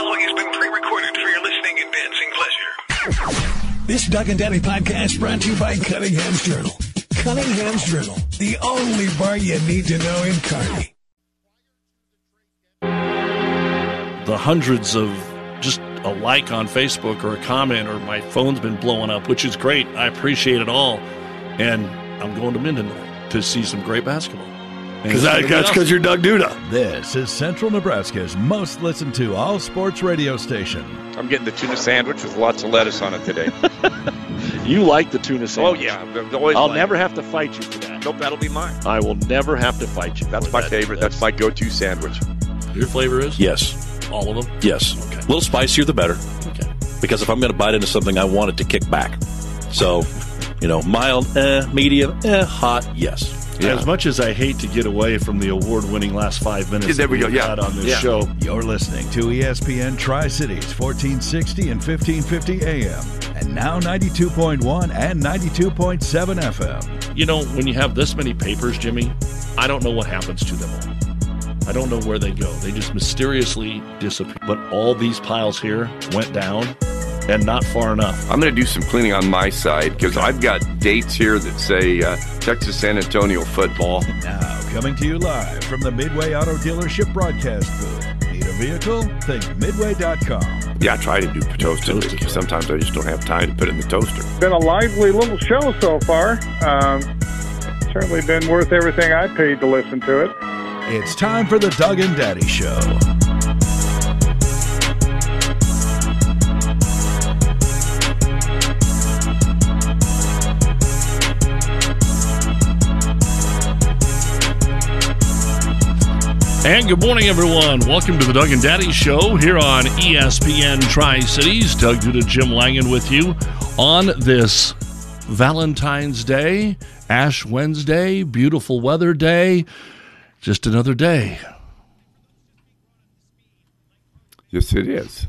following has been pre-recorded for your listening and dancing pleasure. This Doug and Daddy podcast brought to you by Cunningham's Journal. Cunningham's Journal, the only bar you need to know in Kearney. The hundreds of just a like on Facebook or a comment or my phone's been blowing up, which is great. I appreciate it all. And I'm going to Minden to see some great basketball. Because that's because you're Doug Duda. This is Central Nebraska's most listened to all sports radio station. I'm getting the tuna sandwich with lots of lettuce on it today. You like the tuna sandwich. oh yeah, I've always I'll liked never it. have to fight you for that. Nope, that'll be mine. I will never have to fight you. That's for my that. favorite. That's my go-to sandwich. Your flavor is? Yes. All of them? Yes. Okay. A little spicier, the better. Okay. Because if I'm going to bite into something, I want it to kick back. So, you know, mild, eh, medium, eh, hot, yes. As much as I hate to get away from the award-winning last five minutes Yeah, there that we go, yeah. had on this Yeah. show, You're listening to ESPN Tri Cities 1460 and 1550 AM, and now 92.1 and 92.7 FM. you know, when you have this many papers, Jimmy, I don't know what happens to them all. I don't know where they go. They just mysteriously disappear. But all these piles here went down and not far enough. I'm going to do some cleaning on my side because I've got dates here that say uh, Texas San Antonio football. Now, coming to you live from the Midway Auto Dealership broadcast booth. Need a vehicle? Think Midway.com. Yeah, I try to do toasted because sometimes I just don't have time to put it in the toaster. been a lively little show so far. Um, certainly been worth everything I paid to listen to it. It's time for the Doug and Daddy Show. And good morning, everyone. Welcome to the Doug and Daddy Show here on ESPN Tri Cities. Doug Duda, Jim Langen with you on this Valentine's Day, Ash Wednesday, beautiful weather day. Just another day. Yes, it is.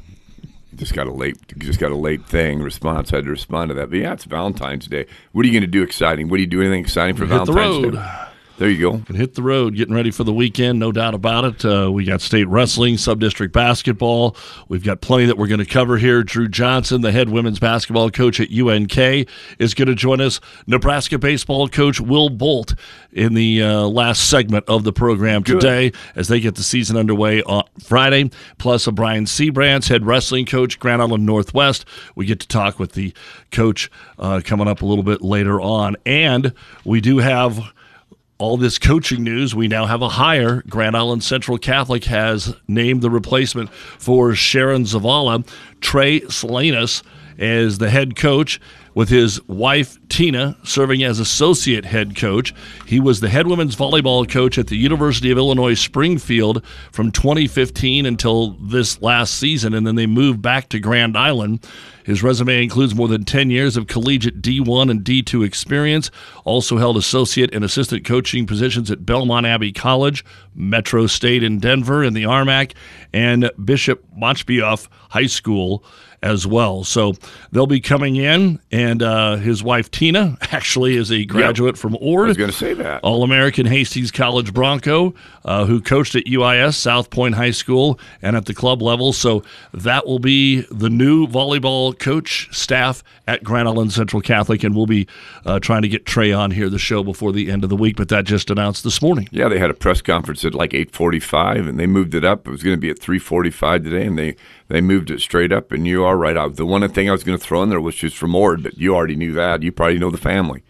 Just got a late, just got a late thing response. I had to respond to that. But yeah, it's Valentine's Day. What are you going to do exciting? What do you do anything exciting for Hit Valentine's. Day? There you go. hit the road, getting ready for the weekend, no doubt about it. Uh, we got state wrestling, sub district basketball. We've got plenty that we're going to cover here. Drew Johnson, the head women's basketball coach at UNK, is going to join us. Nebraska baseball coach Will Bolt in the uh, last segment of the program today as they get the season underway on Friday. Plus, a Brian Sybrandts, head wrestling coach, Grand Island Northwest. We get to talk with the coach uh, coming up a little bit later on. And we do have all this coaching news, we now have a hire. Grand Island Central Catholic has named the replacement for Sharon Zavala. Trey Salinas as the head coach, with his wife Tina serving as associate head coach. He was the head women's volleyball coach at the University of Illinois Springfield from 2015 until this last season, and then they moved back to Grand Island. His resume includes more than 10 years of collegiate D1 and D2 experience. Also held associate and assistant coaching positions at Belmont Abbey College, Metro State in Denver, and the RMAC, and Bishop Machebeuf High School as well. So they'll be coming in, and uh, his wife Tina actually is a graduate from I Ord. was going to say that. All American Hastings College Bronco, uh, who coached at UIS, South Point High School, and at the club level. So that will be the new volleyball coach staff at Grand Island Central Catholic, and we'll be uh, trying to get Trey on here the show before the end of the week. But that just announced this morning. Yeah, they had a press conference at like eight forty-five, and they moved it up. It was going to be at three forty-five today, and they they moved it straight up. And you are right. I, the one thing I was going to throw in there was just from Ord, but you already knew that. You probably know the family.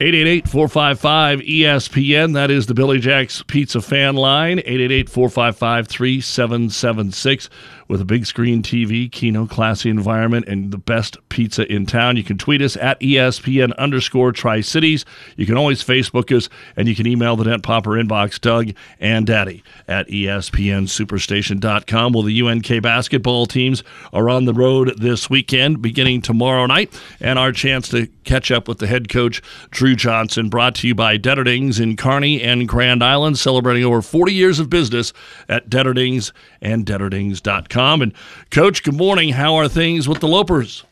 888 455 ESPN. That is the Billy Jack's Pizza fan line. 888 455 3776 with a big screen TV, keno, classy environment, and the best pizza in town. You can tweet us at ESPN underscore Tri Cities. You can always Facebook us, and you can email the Dent Popper inbox, Doug and Daddy at ESPNSuperstation.com. Well, the UNK basketball teams are on the road this weekend, beginning tomorrow night, and our chance to catch up with the head coach, Drew Johnson, brought to you by Detterdings in Kearney and Grand Island, celebrating over 40 years of business at Detterdings and Detterdings.com. And, Coach, good morning. How are things with the Lopers?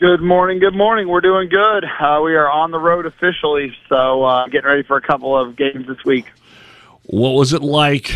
Good morning. Good morning. We're doing good. Uh, we are on the road officially, so uh, getting ready for a couple of games this week. What was it like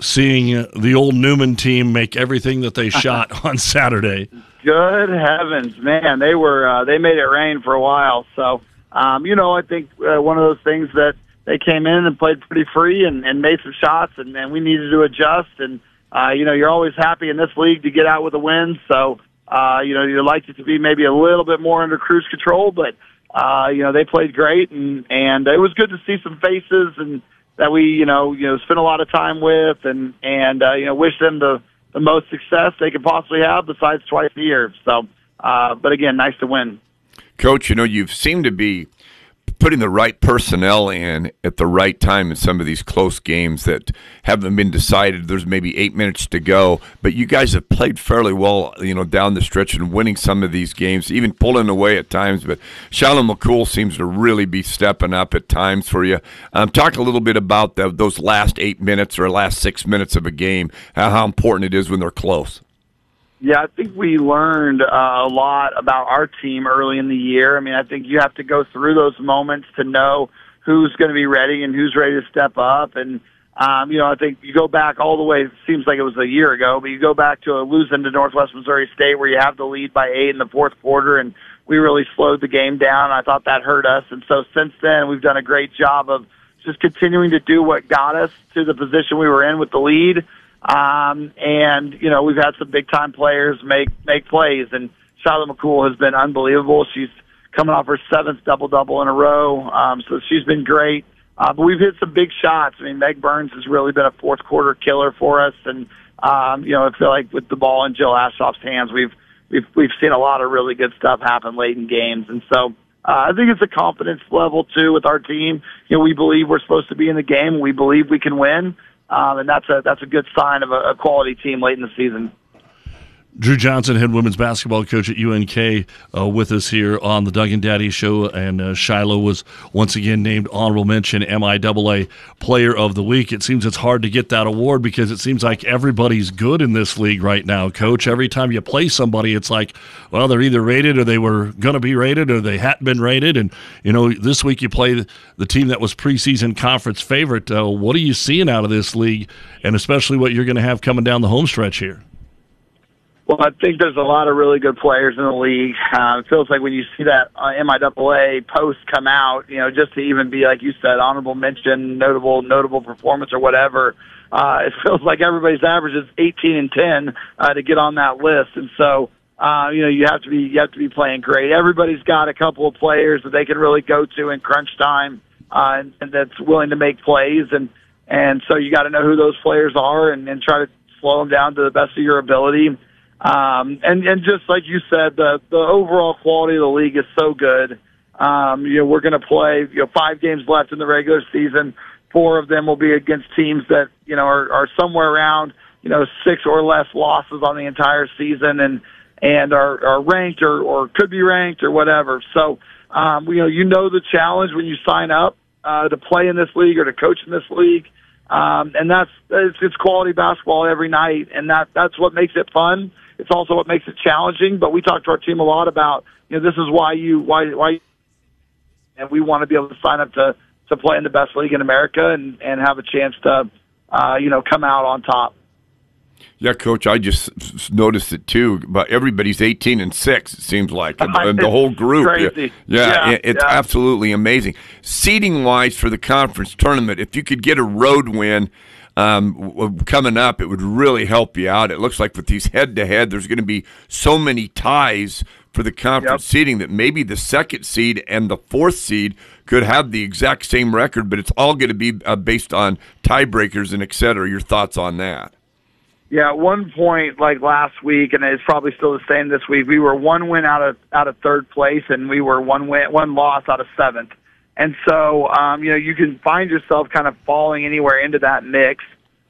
seeing the old Newman team make everything that they shot on Saturday. Good heavens, man! They were uh, they made it rain for a while. So um, you know, I think uh, one of those things that they came in and played pretty free and, and made some shots, and, and we needed to adjust. And uh, you know, you're always happy in this league to get out with a win. So uh, you know, you'd like it to be maybe a little bit more under cruise control, but uh, you know, they played great, and and it was good to see some faces and that we you know you know spent a lot of time with, and and uh, you know wish them the the most success they could possibly have besides twice a year. So, uh, but again, nice to win. Coach, you know, you seem to be putting the right personnel in at the right time in some of these close games that haven't been decided. There's maybe eight minutes to go, but you guys have played fairly well, you know, down the stretch and winning some of these games, even pulling away at times. But Shiloh McCool seems to really be stepping up at times for you. Um, talk a little bit about the, those last eight minutes or last six minutes of a game, how, how important it is when they're close. Yeah, I think we learned uh, a lot about our team early in the year. I mean, I think you have to go through those moments to know who's going to be ready and who's ready to step up. And, um, you know, I think you go back all the way, it seems like it was a year ago, but you go back to a losing to Northwest Missouri State where you have the lead by eight in the fourth quarter and we really slowed the game down. I thought that hurt us. And so since then, we've done a great job of just continuing to do what got us to the position we were in with the lead um, and you know, we've had some big time players make make plays, and Shiloh McCool has been unbelievable. She's coming off her seventh double double in a row, um, so she's been great. Uh, but we've hit some big shots. I mean, Meg Burns has really been a fourth quarter killer for us, and um, you know, I feel like with the ball in Jill Ashoff's hands, we've we've we've seen a lot of really good stuff happen late in games, and so. Uh, I think it's a confidence level too with our team. You know, we believe we're supposed to be in the game. We believe we can win um, and that's a that's a good sign of a, a quality team late in the season. Drew Johnson, head women's basketball coach at UNK, uh, with us here on the Doug and Daddy Show. And uh, Shiloh was once again named honorable mention MIAA Player of the Week. It seems it's hard to get that award because it seems like everybody's good in this league right now, Coach. Every time you play somebody, it's like, well, they're either rated or they were going to be rated or they hadn't been rated. And, you know, this week you play the team that was preseason conference favorite. Uh, what are you seeing out of this league, and especially what you're going to have coming down the home stretch here? Well, I think there's a lot of really good players in the league. Uh, it feels like when you see that uh, MIAA post come out, you know, just to even be like you said, honorable mention, notable, notable performance, or whatever. Uh, it feels like everybody's average is 18 and 10 uh, to get on that list, and so uh, you know you have to be you have to be playing great. Everybody's got a couple of players that they can really go to in crunch time, uh, and, and that's willing to make plays, and and so you got to know who those players are and, and try to slow them down to the best of your ability. Um, and, and just like you said, the, the overall quality of the league is so good. Um, you know, we're going to play, you know, five games left in the regular season. Four of them will be against teams that, you know, are, are somewhere around, you know, six or less losses on the entire season and, and are, are ranked or, or could be ranked or whatever. So, um, you know, you know the challenge when you sign up, uh, to play in this league or to coach in this league. Um, and that's, it's, it's quality basketball every night. And that, that's what makes it fun. It's also what makes it challenging. But we talk to our team a lot about, you know, this is why you, why, why, and we want to be able to sign up to, to play in the best league in America and, and have a chance to, uh, you know, come out on top. Yeah, coach, I just noticed it too. But everybody's eighteen and six. It seems like and, and the whole group. Crazy. Yeah, yeah it's yeah. absolutely amazing. Seating wise for the conference tournament, if you could get a road win um, coming up, it would really help you out. It looks like with these head to head, there's going to be so many ties for the conference Yep. seeding that maybe the second seed and the fourth seed could have the exact same record, but it's all going to be uh, based on tiebreakers and et cetera. Your thoughts on that? Yeah, at one point, like last week, and it's probably still the same this week. We were one win out of out of third place, and we were one win, one loss out of seventh. And so, um, you know, you can find yourself kind of falling anywhere into that mix.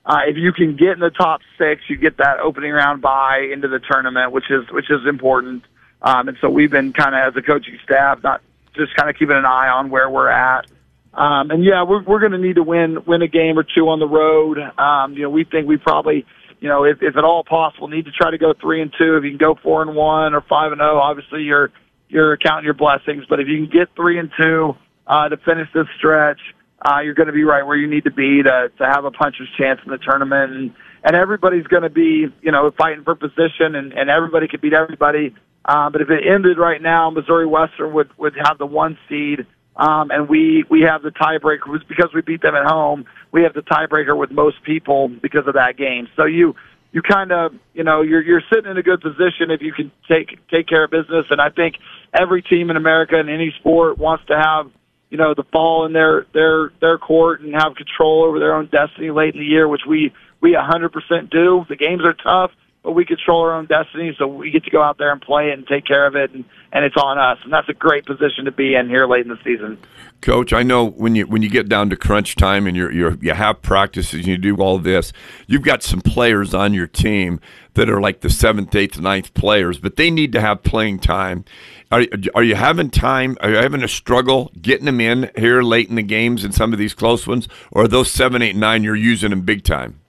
Uh, if you can get in the top six, you get that opening round bye into the tournament, which is which is important. Um, and so we've been kind of as a coaching staff, not just kind of keeping an eye on where we're at. Um, and yeah, we're we're going to need to win win a game or two on the road. Um, you know, we think we probably, you know, if, if at all possible, need to try to go three and two. If you can go four and one or five and zero, obviously you're you're counting your blessings. But if you can get three and two uh, to finish this stretch, uh, you're going to be right where you need to be to to have a puncher's chance in the tournament. And, and everybody's going to be, you know, fighting for position, and, and everybody could beat everybody. Uh, but if it ended right now, Missouri Western would would have the one seed, um, and we we have the tiebreaker because we beat them at home. We have the tiebreaker with most people because of that game. So you you kind of you know you're you're sitting in a good position if you can take take care of business. And I think every team in America in any sport wants to have you know the ball in their their their court and have control over their own destiny late in the year, which we we 100% do. The games are tough but we control our own destiny, so we get to go out there and play it and take care of it, and, and it's on us. And that's a great position to be in here late in the season. Coach, I know when you when you get down to crunch time and you're, you're you have practices and you do all this, you've got some players on your team that are like the seventh, eighth, ninth players, but they need to have playing time. Are, are you having time? Are you having a struggle getting them in here late in the games in some of these close ones, or are those seven, eight, nine you're using them big time?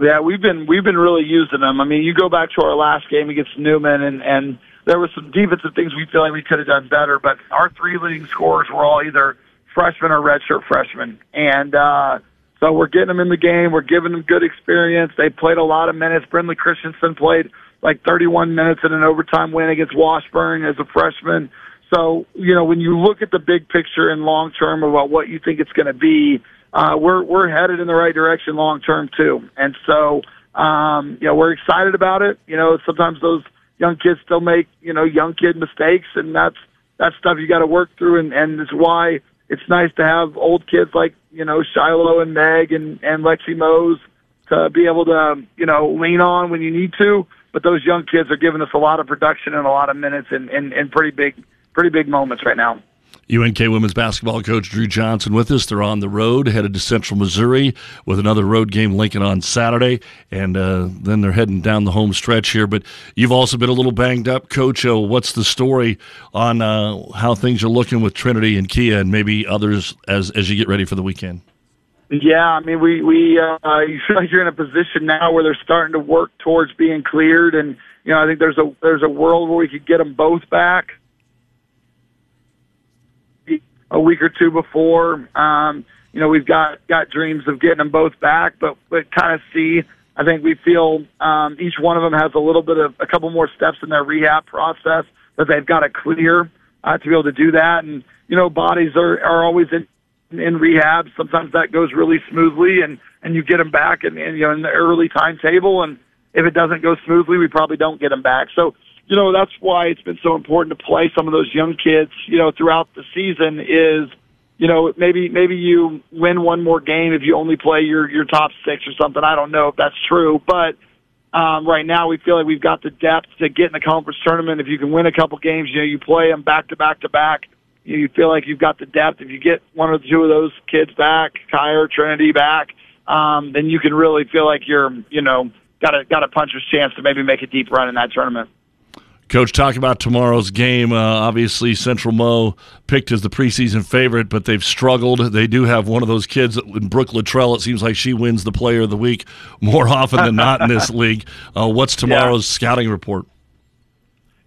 Yeah, we've been we've been really using them. I mean, you go back to our last game against Newman, and and there was some defensive things we feel like we could have done better. But our three leading scorers were all either freshmen or redshirt freshmen, and uh, so we're getting them in the game. We're giving them good experience. They played a lot of minutes. Brindley Christensen played like 31 minutes in an overtime win against Washburn as a freshman. So you know, when you look at the big picture and long term about what you think it's going to be uh, we're we're headed in the right direction long term too. And so, um, you know, we're excited about it. You know, sometimes those young kids still make you know young kid mistakes, and that's that's stuff you got to work through. And and it's why it's nice to have old kids like you know Shiloh and Meg and and Lexi Mose to be able to you know lean on when you need to. But those young kids are giving us a lot of production and a lot of minutes in in, in pretty big pretty big moments right now. UNK women's basketball coach Drew Johnson with us. They're on the road, headed to Central Missouri with another road game, Lincoln on Saturday, and uh, then they're heading down the home stretch here. But you've also been a little banged up, Coach. Uh, what's the story on uh, how things are looking with Trinity and Kia, and maybe others as as you get ready for the weekend? Yeah, I mean, we we uh, you feel like you're in a position now where they're starting to work towards being cleared, and you know, I think there's a there's a world where we could get them both back a week or two before. Um, you know, we've got got dreams of getting them both back, but but kind of see. I think we feel um, each one of them has a little bit of a couple more steps in their rehab process that they've got to clear uh, to be able to do that. And you know, bodies are are always in in rehab. Sometimes that goes really smoothly, and and you get them back, and, and you know, in the early timetable. And if it doesn't go smoothly, we probably don't get them back. So you know, that's why it's been so important to play some of those young kids, you know, throughout the season is, you know, maybe, maybe you win one more game if you only play your, your top six or something. I don't know if that's true, but, um, right now we feel like we've got the depth to get in the conference tournament. If you can win a couple games, you know, you play them back to back to back. You feel like you've got the depth. If you get one or two of those kids back, Kyer, Trinity back, um, then you can really feel like you're, you know, got a got a puncher's chance to maybe make a deep run in that tournament. Coach, talk about tomorrow's game. Uh, obviously, Central Mo picked as the preseason favorite, but they've struggled. They do have one of those kids, in Brooke Luttrell. It seems like she wins the Player of the Week more often than not in this league. Uh, what's tomorrow's yeah. scouting report?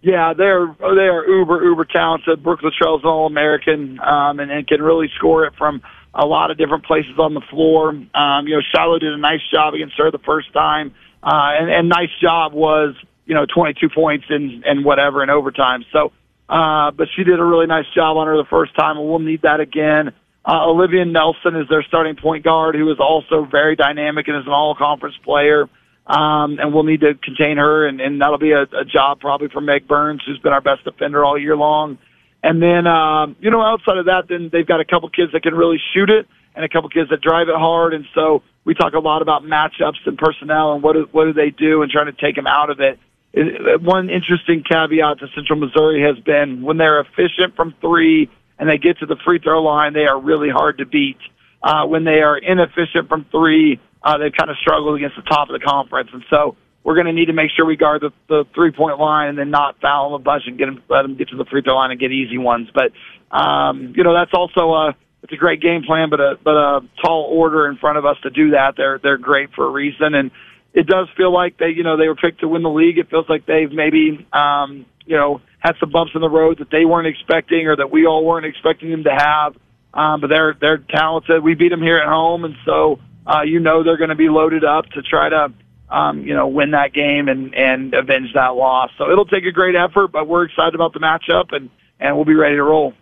Yeah, they're they are uber uber talented. Brooke Luttrell's an All American, um, and, and can really score it from a lot of different places on the floor. Um, you know, Shiloh did a nice job against her the first time, uh, and, and nice job was you know, 22 points and, and whatever in overtime. So, uh, but she did a really nice job on her the first time, and we'll need that again. Uh, Olivia Nelson is their starting point guard, who is also very dynamic and is an all-conference player. Um, and we'll need to contain her, and, and that'll be a, a job probably for Meg Burns, who's been our best defender all year long. And then, um, you know, outside of that, then they've got a couple kids that can really shoot it, and a couple kids that drive it hard. And so we talk a lot about matchups and personnel and what do, what do they do and trying to take them out of it one interesting caveat to Central Missouri has been when they're efficient from three and they get to the free throw line, they are really hard to beat. Uh, when they are inefficient from three, uh, they kind of struggle against the top of the conference. And so we're going to need to make sure we guard the, the three point line and then not foul them a bunch and get them, let them get to the free throw line and get easy ones. But, um, you know, that's also a, it's a great game plan, but a, but a tall order in front of us to do that. They're, they're great for a reason. And, it does feel like they, you know, they were picked to win the league. It feels like they've maybe, um, you know, had some bumps in the road that they weren't expecting or that we all weren't expecting them to have. um, but they're they're talented. We beat them here at home, and so uh, you know they're going to be loaded up to try to um, you know win that game and and avenge that loss. So it'll take a great effort, but we're excited about the matchup, and and we'll be ready to roll.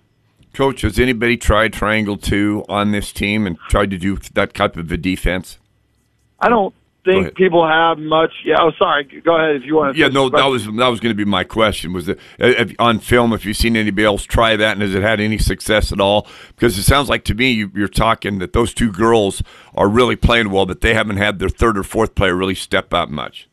Coach, has anybody tried triangle two on this team and tried to do that type of a defense? I don't think people have much. Yeah. Oh, sorry. Go ahead if you want to. Yeah, no, that was that was going to be my question. Was it if, on film? If you've seen anybody else try that, and has it had any success at all? Because it sounds like to me you, you're talking that those two girls are really playing well, but they haven't had their third or fourth player really step up much.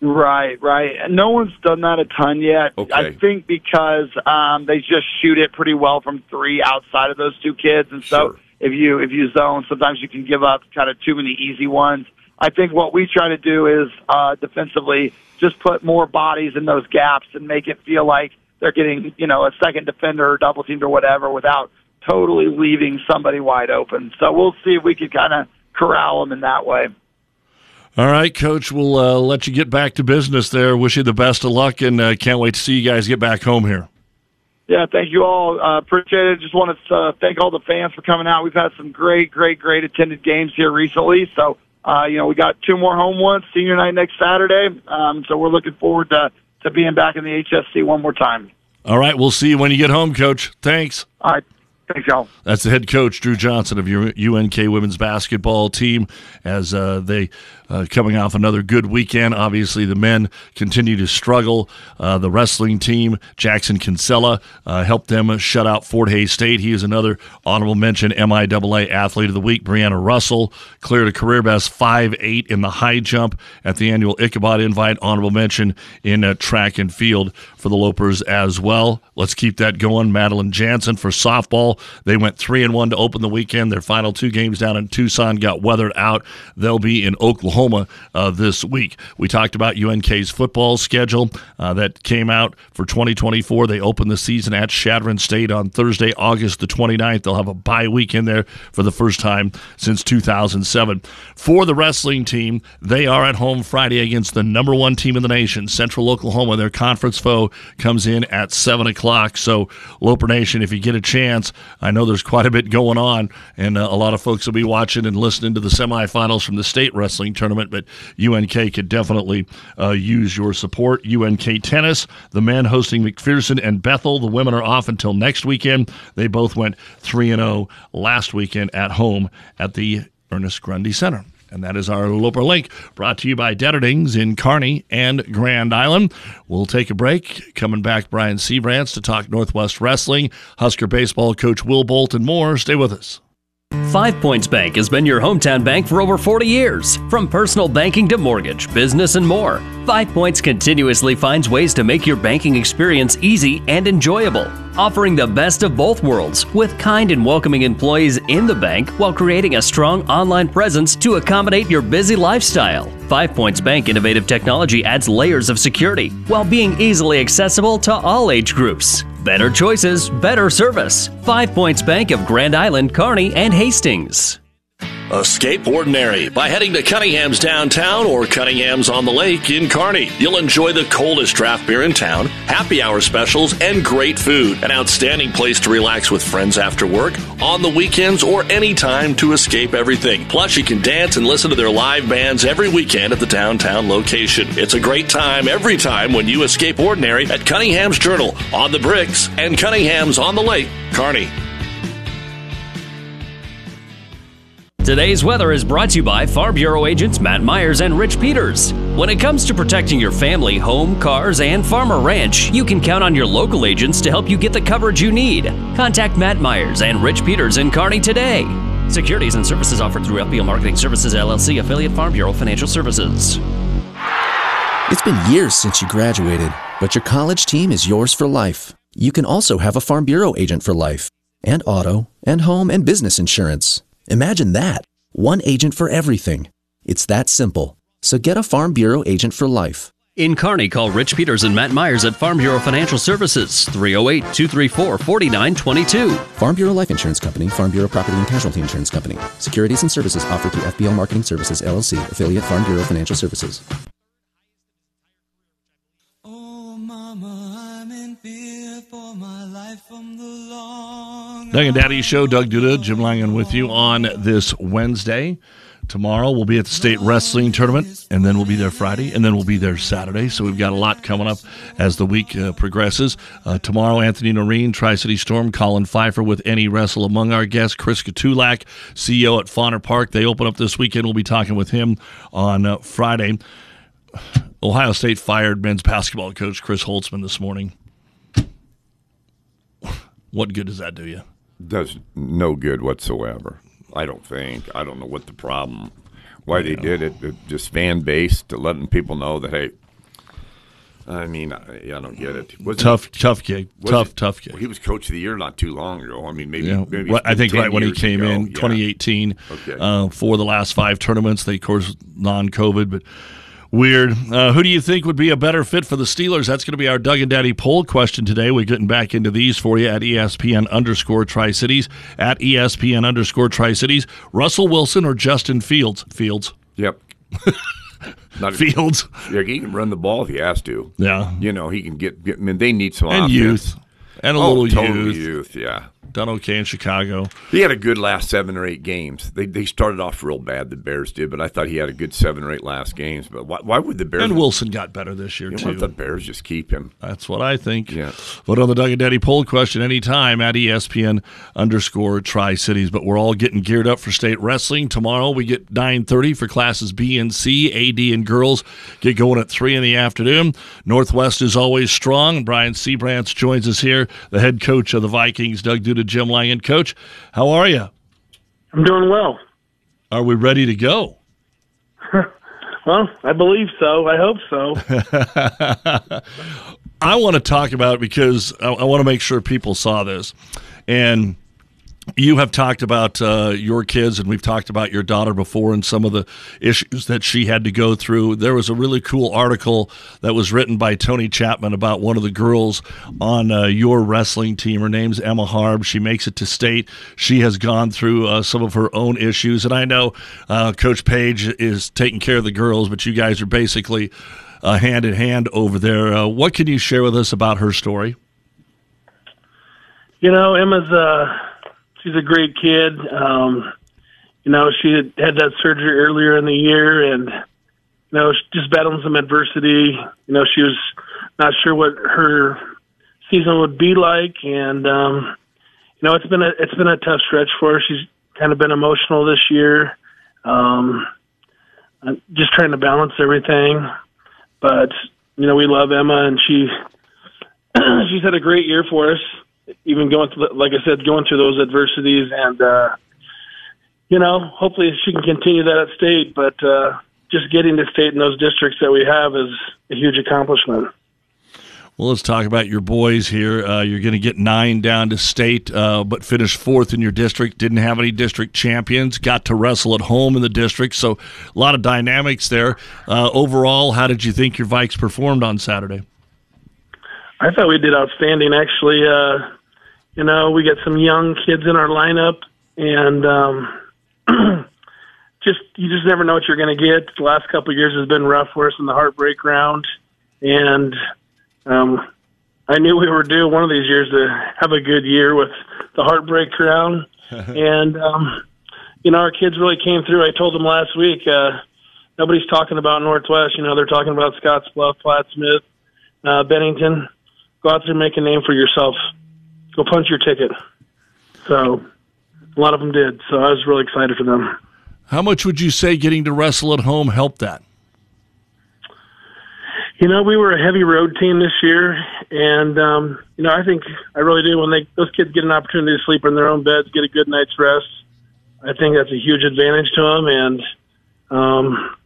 Right, right. No one's done that a ton yet. Okay. I think because um, they just shoot it pretty well from three outside of those two kids, and so Sure. if you if you zone, sometimes you can give up kind of too many easy ones. I think what we try to do is uh, defensively just put more bodies in those gaps and make it feel like they're getting you know a second defender or double teamed or whatever without totally leaving somebody wide open. So we'll see if we can kind of corral them in that way. All right, Coach. We'll uh, let you get back to business there. Wish you the best of luck, and uh, can't wait to see you guys get back home here. Yeah, thank you all. Uh, appreciate it. Just want to uh, thank all the fans for coming out. We've had some great, great, great attended games here recently. So, uh, you know, we got two more home ones, senior night next Saturday. Um, so we're looking forward to, to being back in the HSC one more time. All right, we'll see you when you get home, Coach. Thanks. All right. Thanks, y'all. That's the head coach, Drew Johnson of your UNK women's basketball team, as uh, they uh, coming off another good weekend. Obviously, the men continue to struggle. Uh, the wrestling team, Jackson Kinsella, uh, helped them shut out Fort Hays State. He is another honorable mention MIAA Athlete of the Week. Brianna Russell cleared a career best five eight in the high jump at the annual Ichabod Invite. Honorable mention in uh, track and field for the Lopers as well. Let's keep that going. Madeline Jansen for softball. They went three and one to open the weekend. Their final two games down in Tucson got weathered out. They'll be in Oklahoma uh, this week. We talked about UNK's football schedule uh, that came out for 2024. They open the season at Chadron State on Thursday, August the 29th. They'll have a bye week in there for the first time since 2007. For the wrestling team, they are at home Friday against the number one team in the nation, Central Oklahoma. Their conference foe comes in at 7 o'clock. So, Loper Nation, if you get a chance, I know there's quite a bit going on, and uh, a lot of folks will be watching and listening to the semifinals from the state wrestling tournament, but UNK could definitely uh, use your support. UNK Tennis, the men hosting McPherson and Bethel. The women are off until next weekend. They both went 3 and 0 last weekend at home at the Ernest Grundy Center. And that is our Loper Link, brought to you by Detterdings in Kearney and Grand Island. We'll take a break. Coming back, Brian Sybrandts to talk Northwest Wrestling, Husker Baseball coach Will Bolt, and more. Stay with us. Five Points Bank has been your hometown bank for over 40 years. From personal banking to mortgage, business, and more, Five Points continuously finds ways to make your banking experience easy and enjoyable. Offering the best of both worlds with kind and welcoming employees in the bank while creating a strong online presence to accommodate your busy lifestyle. Five Points Bank innovative technology adds layers of security while being easily accessible to all age groups. Better choices, better service. Five Points Bank of Grand Island, Kearney, and Hastings. Escape ordinary by heading to Cunningham's downtown or Cunningham's on the lake in Kearney. You'll enjoy the coldest draft beer in town, happy hour specials, and great food. An outstanding place to relax with friends after work, on the weekends, or anytime to escape everything. Plus, you can dance and listen to their live bands every weekend at the downtown location. It's a great time every time when you escape ordinary at Cunningham's Journal, on the bricks, and Cunningham's on the lake, Kearney. Today's weather is brought to you by Farm Bureau agents Matt Myers and Rich Peters. When it comes to protecting your family, home, cars, and farm or ranch, you can count on your local agents to help you get the coverage you need. Contact Matt Myers and Rich Peters in Kearney today. Securities and services offered through FBL Marketing Services LLC, affiliate Farm Bureau Financial Services. It's been years since you graduated, but your college team is yours for life. You can also have a Farm Bureau agent for life, and auto, and home and business insurance. Imagine that one agent for everything. It's that simple. So get a Farm Bureau agent for life. In Kearney, call Rich Peters and Matt Myers at Farm Bureau Financial Services, 308 234 4922. Farm Bureau Life Insurance Company, Farm Bureau Property and Casualty Insurance Company. Securities and services offered through FBL Marketing Services LLC, affiliate Farm Bureau Financial Services. Doug and Daddy Show, Doug Duda, Jim Langen with you on this Wednesday. Tomorrow we'll be at the state wrestling tournament, and then we'll be there Friday, and then we'll be there Saturday. So we've got a lot coming up as the week uh, progresses. Uh, tomorrow, Anthony Noreen, Tri City Storm, Colin Pfeiffer with Any Wrestle among our guests, Chris Kotulak, CEO at Fonner Park. They open up this weekend. We'll be talking with him on uh, Friday. Ohio State fired men's basketball coach Chris Holtmann this morning. What good does that do you? Does no good whatsoever. I don't think. I don't know what the problem, why they did it. it just fan based to letting people know that hey. I mean, I, I don't get it. Wasn't Tough, tough gig. was Tough, it- tough gig. Well, he was coach of the year not too long ago. I mean, maybe, Yeah, maybe it's I think right when he came ago. in, Yeah. 2018, Okay. uh, for the last five tournaments. They, of course, non-COVID, but weird. Uh, who do you think would be a better fit for the Steelers? That's going to be our Doug and Daddy poll question today. We're getting back into these for you at ESPN underscore Tri Cities at ESPN underscore Tri Cities. Russell Wilson or Justin Fields? Fields. Yep. Not Fields. Yeah, he can run the ball if he has to. Yeah. You know, he can get. get I mean, they need some And offense. youth. And a oh, little youth. youth. Yeah. Done okay in Chicago. He had a good last seven or eight games. They they started off real bad, the Bears did, but I thought he had a good seven or eight last games. But why, why would the Bears? And Wilson got better this year, you too. the Bears just keep him? That's what I think. Yeah. Vote on the Doug and Daddy poll question anytime at ESPN underscore Tri Cities. But we're all getting geared up for state wrestling. Tomorrow we get 9.30 for classes B and C. AD and girls get going at 3 in the afternoon. Northwest is always strong. Brian Sybrandts joins us here, the head coach of the Vikings, Doug Duda, Jim Langen. Coach, how are you? I'm doing well. Are we ready to go? Well, I believe so. I hope so. I want to talk about because I, I want to make sure people saw this, and you have talked about uh, your kids, and we've talked about your daughter before, and some of the issues that she had to go through. There was a really cool article that was written by Tony Chapman about one of the girls on uh, your wrestling team. Her name's Emma Harb. She makes it to state. She has gone through uh, some of her own issues, and I know uh, Coach Page is taking care of the girls, but you guys are basically uh, hand in hand over there. Uh, what can you share with us about her story? You know, Emma's uh she's a great kid. Um, you know, she had had that surgery earlier in the year and you know, just battling some adversity. You know, she was not sure what her season would be like and um you know, it's been a it's been a tough stretch for her. She's kind of been emotional this year. Um just trying to balance everything. But you know, we love Emma and she she's had a great year for us even going through, like I said, going through those adversities, and uh, you know, hopefully she can continue that at state. But uh, just getting to state in those districts that we have is a huge accomplishment. Well, let's talk about your boys here. Uh, you're going to get nine down to state, uh, but finished fourth in your district. Didn't have any district champions. Got to wrestle at home in the district. So a lot of dynamics there. Uh, overall, how did you think your Vikes performed on Saturday? I thought we did outstanding. Actually, uh, you know, we got some young kids in our lineup, and um, just you just never know what you're going to get. The last couple of years has been rough for us in the heartbreak round, and um, I knew we were due one of these years to have a good year with the heartbreak round, and um, you know, our kids really came through. I told them last week. Uh, nobody's talking about Northwest. You know, they're talking about Scottsbluff, Plattsmouth, uh, Bennington. Go out there and make a name for yourself. Go punch your ticket. So a lot of them did. So I was really excited for them. How much would you say getting to wrestle at home helped that? You know, we were a heavy road team this year, and um, you know, I think I really do when they those kids get an opportunity to sleep in their own beds, get a good night's rest. I think that's a huge advantage to them, and um,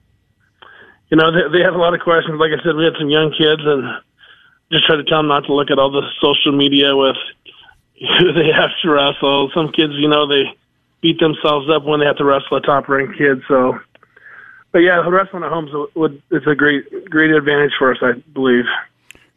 you know, they, they have a lot of questions. Like I said, we had some young kids, and just try to tell them not to look at all the social media with who they have to wrestle. Some kids, you know, they beat themselves up when they have to wrestle a top ranked kid. So, but yeah, wrestling at home is is a great, great advantage for us, I believe.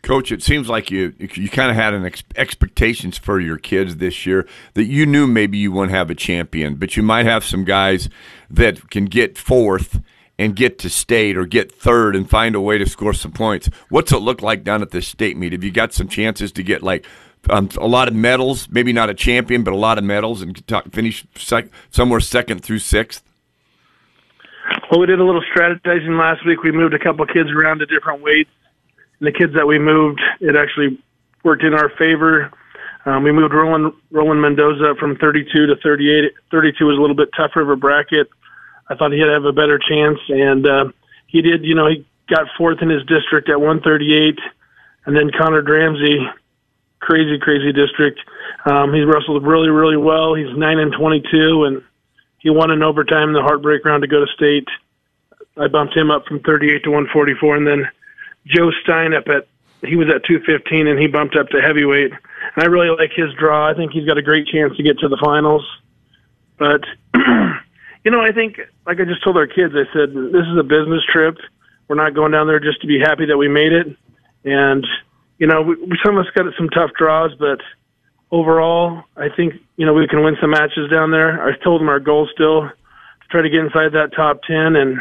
Coach, it seems like you you kind of had an ex- expectations for your kids this year that you knew maybe you wouldn't have a champion, but you might have some guys that can get fourth and get to state or get third and find a way to score some points. What's it look like down at the state meet? Have you got some chances to get like um, a lot of medals? Maybe not a champion, but a lot of medals and talk, finish sec- somewhere second through sixth. Well, we did a little strategizing last week. We moved a couple kids around to different weights. And the kids that we moved, it actually worked in our favor. Um, we moved Roland, Roland Mendoza from 32 to 38. 32 was a little bit tougher of a bracket. I thought he'd have a better chance, and uh, he did. You know, he got fourth in his district at 138, and then Connor Dramsey, crazy, crazy district. Um, he wrestled really, really well. He's nine and 22, and he won in overtime in the heartbreak round to go to state. I bumped him up from 38 to 144, and then Joe Stein up at he was at 215, and he bumped up to heavyweight. And I really like his draw. I think he's got a great chance to get to the finals. But you know, I think like I just told our kids, I said this is a business trip. We're not going down there just to be happy that we made it. And you know, we, some of us got some tough draws, but overall, I think you know we can win some matches down there. I told them our goal still to try to get inside that top ten, and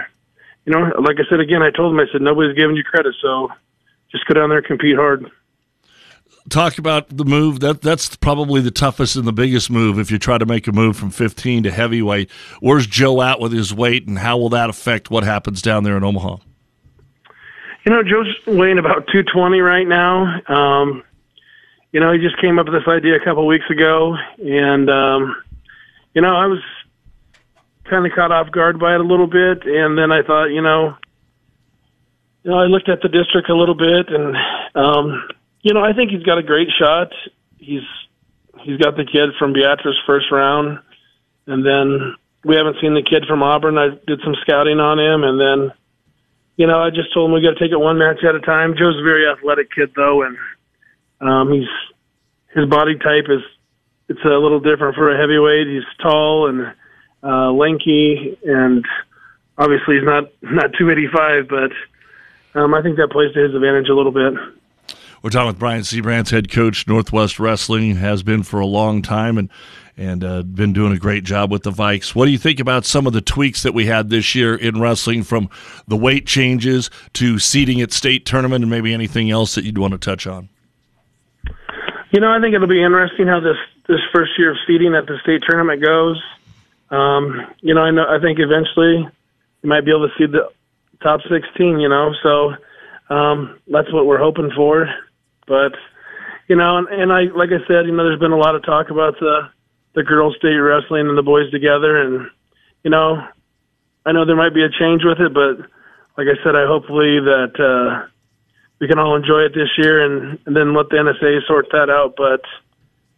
you know, like I said again, I told them I said nobody's giving you credit, so just go down there and compete hard. Talk about the move. That that's probably the toughest and the biggest move if you try to make a move from 15 to heavyweight. Where's Joe at with his weight, and how will that affect what happens down there in Omaha? You know, Joe's weighing about 220 right now. Um, you know, he just came up with this idea a couple weeks ago, and um, you know, I was kind of caught off guard by it a little bit, and then I thought, you know, you know, I looked at the district a little bit, and um, you know, I think he's got a great shot. He's he's got the kid from Beatrice first round, and then we haven't seen the kid from Auburn. I did some scouting on him, and then you know, I just told him we got to take it one match at a time. Joe's a very athletic kid though, and um, he's his body type is it's a little different for a heavyweight. He's tall and uh, lanky, and obviously he's not not 285, but um, I think that plays to his advantage a little bit. We're talking with Brian Sybrandts, head coach, Northwest Wrestling, has been for a long time and and uh, been doing a great job with the Vikes. What do you think about some of the tweaks that we had this year in wrestling, from the weight changes to seating at state tournament, and maybe anything else that you'd want to touch on? You know, I think it'll be interesting how this this first year of seeding at the state tournament goes. Um, you know, I know I think eventually you might be able to see the top 16. You know, so um, that's what we're hoping for. But you know, and, and I like I said, you know, there's been a lot of talk about the the girls state wrestling and the boys together, and you know, I know there might be a change with it, but like I said, I hopefully that uh, we can all enjoy it this year, and, and then let the NSA sort that out. But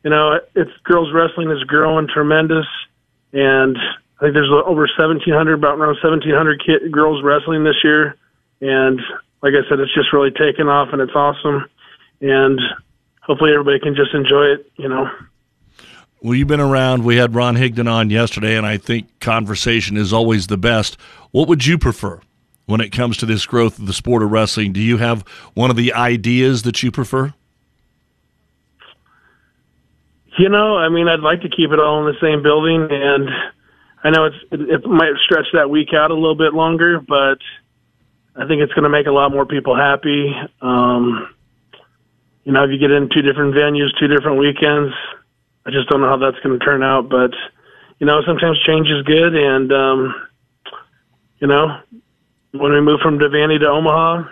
you know, it's girls wrestling is growing tremendous, and I think there's over 1,700, about around 1,700 kid, girls wrestling this year, and like I said, it's just really taken off, and it's awesome and hopefully everybody can just enjoy it, you know. Well, you've been around. We had Ron Higdon on yesterday, and I think conversation is always the best. What would you prefer when it comes to this growth of the sport of wrestling? Do you have one of the ideas that you prefer? You know, I mean, I'd like to keep it all in the same building, and I know it's it, it might stretch that week out a little bit longer, but I think it's going to make a lot more people happy. Um, you know, if you get in two different venues, two different weekends, I just don't know how that's going to turn out. But you know, sometimes change is good, and um, you know, when we moved from Devaney to Omaha,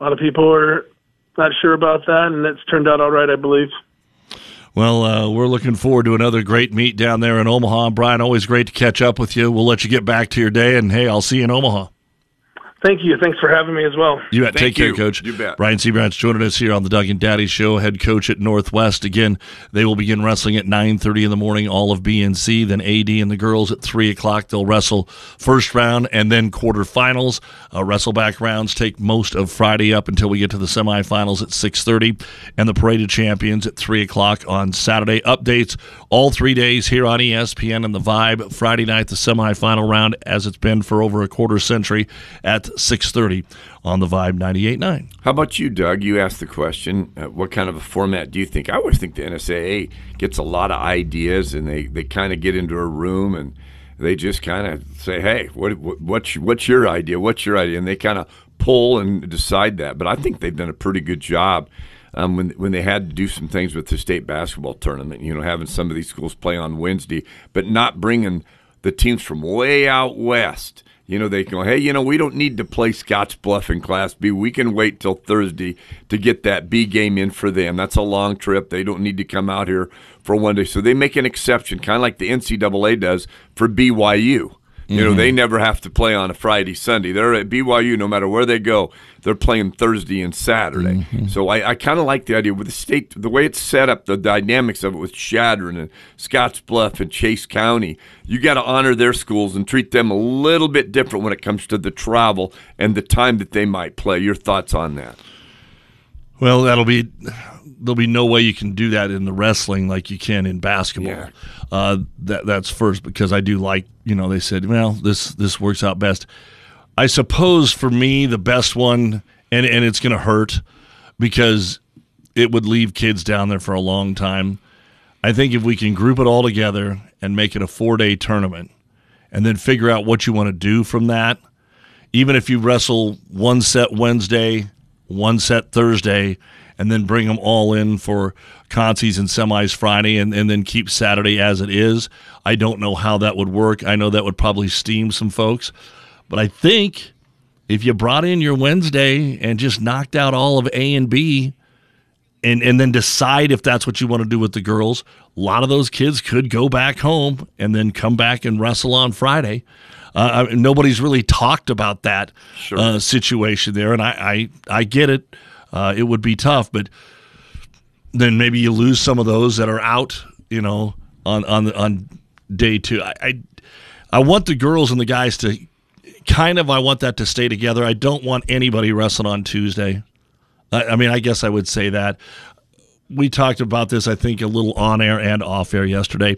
a lot of people were not sure about that, and it's turned out all right, I believe. Well, uh, we're looking forward to another great meet down there in Omaha. Brian, always great to catch up with you. We'll let you get back to your day, and hey, I'll see you in Omaha. Thank you. Thanks for having me as well. You bet. Thank Take care. Coach. You bet. Brian Sybrandts joining us here on the Doug and Daddy Show, head coach at Northwest. Again, they will begin wrestling at 9.30 in the morning, all of BNC. Then AD and the girls at 3 o'clock. They'll wrestle first round and then quarterfinals. Uh, wrestleback rounds take most of Friday up until we get to the semifinals at 6.30. And the Parade of Champions at 3 o'clock on Saturday. Updates all three days here on ESPN and the Vibe. Friday night, the semifinal round, as it's been for over a quarter century, at 6.30 on the Vibe 98.9. How about you, Doug? You asked the question. Uh, what kind of a format do you think? I always think the NSAA gets a lot of ideas, and they, they kind of get into a room and they just kind of say, "Hey, what, what what's what's your idea? What's your idea?" And they kind of pull and decide that. But I think they've done a pretty good job um, when when they had to do some things with the state basketball tournament. You know, having some of these schools play on Wednesday, but not bringing the teams from way out west. You know, they go, hey, you know, we don't need to play Scottsbluff in Class B. We can wait till Thursday to get that B game in for them. That's a long trip. They don't need to come out here for one day. So they make an exception, kind of like the NCAA does for BYU. You know, Mhm. they never have to play on a Friday, Sunday. They're at BYU no matter where they go. They're playing Thursday and Saturday. So I, I kind of like the idea with the state, the way it's set up, the dynamics of it with Chadron and Scottsbluff and Chase County. You got to honor their schools and treat them a little bit different when it comes to the travel and the time that they might play. Your thoughts on that? Well, that'll be there'll be no way you can do that in the wrestling like you can in basketball. Uh, that that's first because I do like you know they said well this this works out best. I suppose for me the best one and and it's going to hurt because it would leave kids down there for a long time. I think if we can group it all together and make it a four day tournament and then figure out what you want to do from that, even if you wrestle one set Wednesday, one set Thursday, and then bring them all in for consies and semis Friday and, and then keep Saturday as it is. I don't know how that would work. I know that would probably steam some folks. But I think if you brought in your Wednesday and just knocked out all of A and B and, and then decide if that's what you want to do with the girls, a lot of those kids could go back home and then come back and wrestle on Friday. Uh, I- nobody's really talked about that uh, situation there, and I, I, I get it. Uh, it would be tough, but then maybe you lose some of those that are out, you know, on on on day two. I, I I want the girls and the guys to kind of I want that to stay together. I don't want anybody wrestling on Tuesday. I, I mean, I guess I would say that. We talked about this, I think, a little on air and off air yesterday.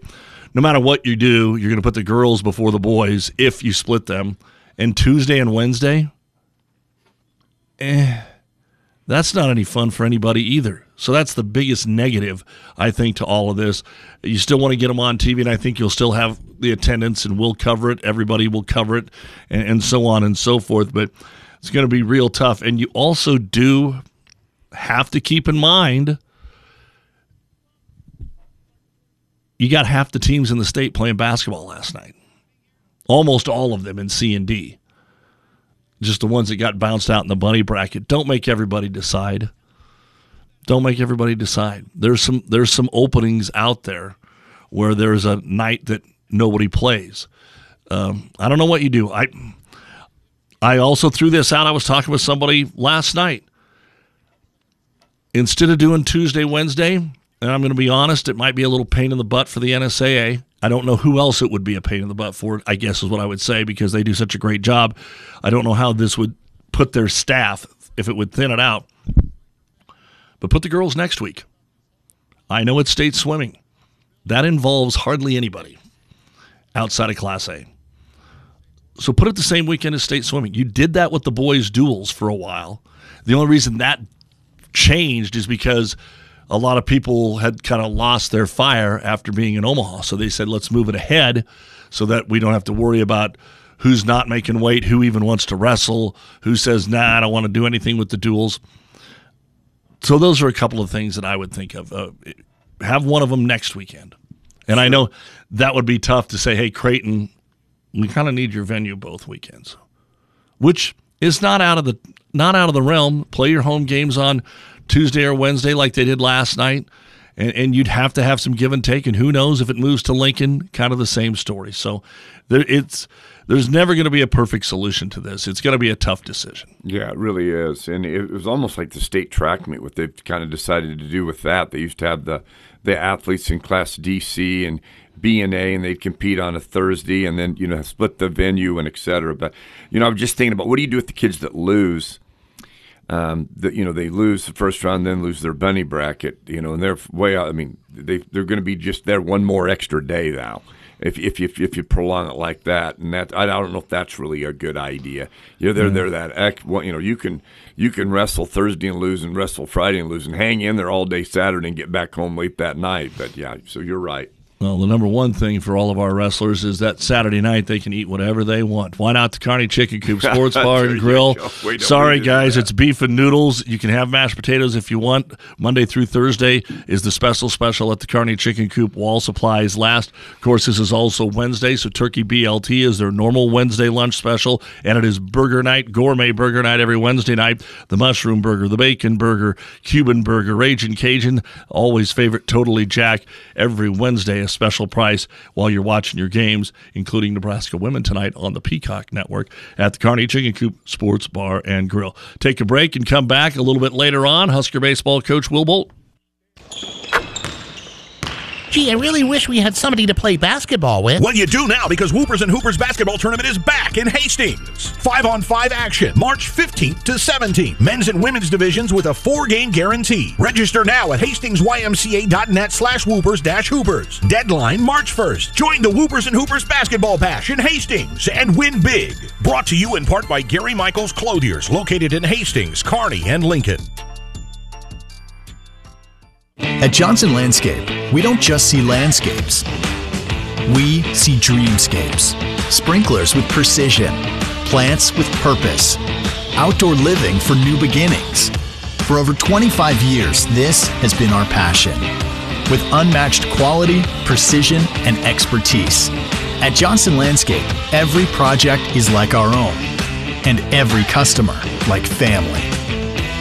No matter what you do, you're going to put the girls before the boys if you split them. And Tuesday and Wednesday, eh, that's not any fun for anybody either. So that's the biggest negative, I think, to all of this. You still want to get them on TV, and I think you'll still have the attendance, and we'll cover it. Everybody will cover it, and, and so on and so forth. But it's going to be real tough. And you also do have to keep in mind you got half the teams in the state playing basketball last night. Almost all of them in C and D. Just the ones that got bounced out in the bunny bracket. Don't make everybody decide. Don't make everybody decide. There's some there's some openings out there where there's a night that nobody plays. Um, I don't know what you do. I I also threw this out. I was talking with somebody last night. Instead of doing Tuesday, Wednesday, and I'm going to be honest, it might be a little pain in the butt for the NSAA. I don't know who else it would be a pain in the butt for, I guess is what I would say, because they do such a great job. I don't know how this would put their staff, if it would thin it out. But put the girls next week. I know it's state swimming. That involves hardly anybody outside of Class A. So put it the same weekend as state swimming. You did that with the boys' duels for a while. The only reason that changed is because a lot of people had kind of lost their fire after being in Omaha. So they said, let's move it ahead so that we don't have to worry about who's not making weight, who even wants to wrestle, who says, nah, I don't want to do anything with the duels. So those are a couple of things that I would think of. Uh, have one of them next weekend. And I know that would be tough to say, hey, Creighton, we kind of need your venue both weekends, which is not out of the not out of the realm. Play your home games on Tuesday or Wednesday like they did last night, and, and you'd have to have some give and take. And who knows if it moves to Lincoln, kind of the same story. So there, it's there's never going to be a perfect solution to this. It's going to be a tough decision. Yeah, it really is, and it was almost like the state track meet. What they've kind of decided to do with that, they used to have the the athletes in Class DC and B and A, and they'd compete on a Thursday, and then you know split the venue and et cetera. But you know, I'm just thinking about what do you do with the kids that lose? Um, that you know they lose the first round, then lose their bunny bracket. You know, and they're way out. I mean, they they're going to be just there one more extra day now. If, if you if you prolong it like that, and that I don't know if that's really a good idea. You know, they're Mm. they're that well, you know you can you can wrestle Thursday and lose, and wrestle Friday and lose, and hang in there all day Saturday and get back home late that night. But yeah, so you're right. Well, the number one thing for all of our wrestlers is that Saturday night they can eat whatever they want. Why not the Kearney Chicken Coop Sports Bar and Grill? go. Way to- Sorry, way to do guys, it's beef and noodles. You can have mashed potatoes if you want. Monday through Thursday is the special special at the Kearney Chicken Coop. Wall supplies last. Of course, this is also Wednesday, so Turkey BLT is their normal Wednesday lunch special, and it is burger night, gourmet burger night every Wednesday night. The mushroom burger, the bacon burger, Cuban burger, Raging Cajun, always favorite, Totally Jack. Every Wednesday, special price while you're watching your games, including Nebraska women tonight on the Peacock Network at the Kearney Chicken Coop Sports Bar and Grill. Take a break and come back a little bit later on. Husker baseball coach Will Bolt. Gee, I really wish we had somebody to play basketball with. Well, you do now because Whoopers and Hoopers basketball tournament is back in Hastings. Five on five action, March 15th to 17th. Men's and women's divisions with a four game guarantee. Register now at hastingsymca.net slash whoopers dash hoopers. Deadline March 1st. Join the Whoopers and Hoopers basketball bash in Hastings and win big. Brought to you in part by Gary Michaels Clothiers, located in Hastings, Kearney, and Lincoln. At Johnson Landscape, we don't just see landscapes. We see dreamscapes. Sprinklers with precision, plants with purpose, outdoor living for new beginnings. For over 25 years, this has been our passion. With unmatched quality, precision, and expertise. At Johnson Landscape, every project is like our own, and every customer like family.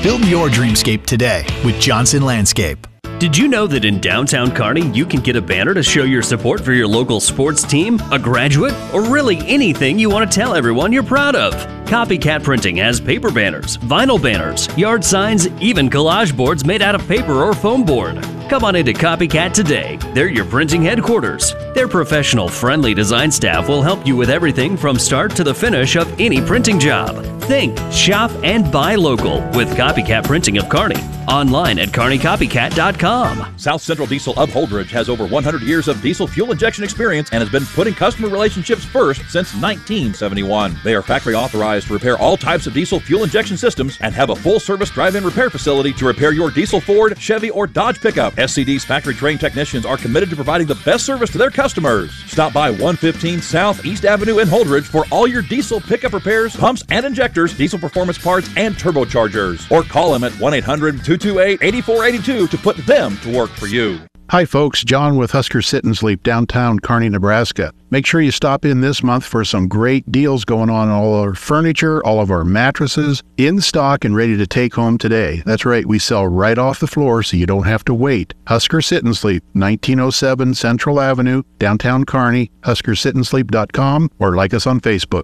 Build your dreamscape today with Johnson Landscape. Did you know that in downtown Kearney, you can get a banner to show your support for your local sports team, a graduate, or really anything you want to tell everyone you're proud of? Copycat Printing has paper banners, vinyl banners, yard signs, even collage boards made out of paper or foam board. Come on into Copycat today. They're your printing headquarters. Their professional, friendly design staff will help you with everything from start to the finish of any printing job. Think, shop, and buy local with Copycat Printing of Kearney. Online at kearneycopycat.com. South Central Diesel of Holdrege has over 100 years of diesel fuel injection experience and has been putting customer relationships first since 1971. They are factory authorized to repair all types of diesel fuel injection systems and have a full service drive in repair facility to repair your diesel Ford, Chevy, or Dodge pickup. SCD's factory trained technicians are committed to providing the best service to their customers. Stop by 115 South East Avenue in Holdrege for all your diesel pickup repairs, pumps and injectors, diesel performance parts, and turbochargers. Or call them at 1 800 228 8482 to put them to work for you. Hi, folks. John with Husker Sit and Sleep, downtown Kearney, Nebraska. Make sure you stop in this month for some great deals going on all our furniture, all of our mattresses, in stock and ready to take home today. That's right, we sell right off the floor so you don't have to wait. Husker Sit and Sleep, 1907 Central Avenue, downtown Kearney, huskersitandsleep.com, or like us on Facebook.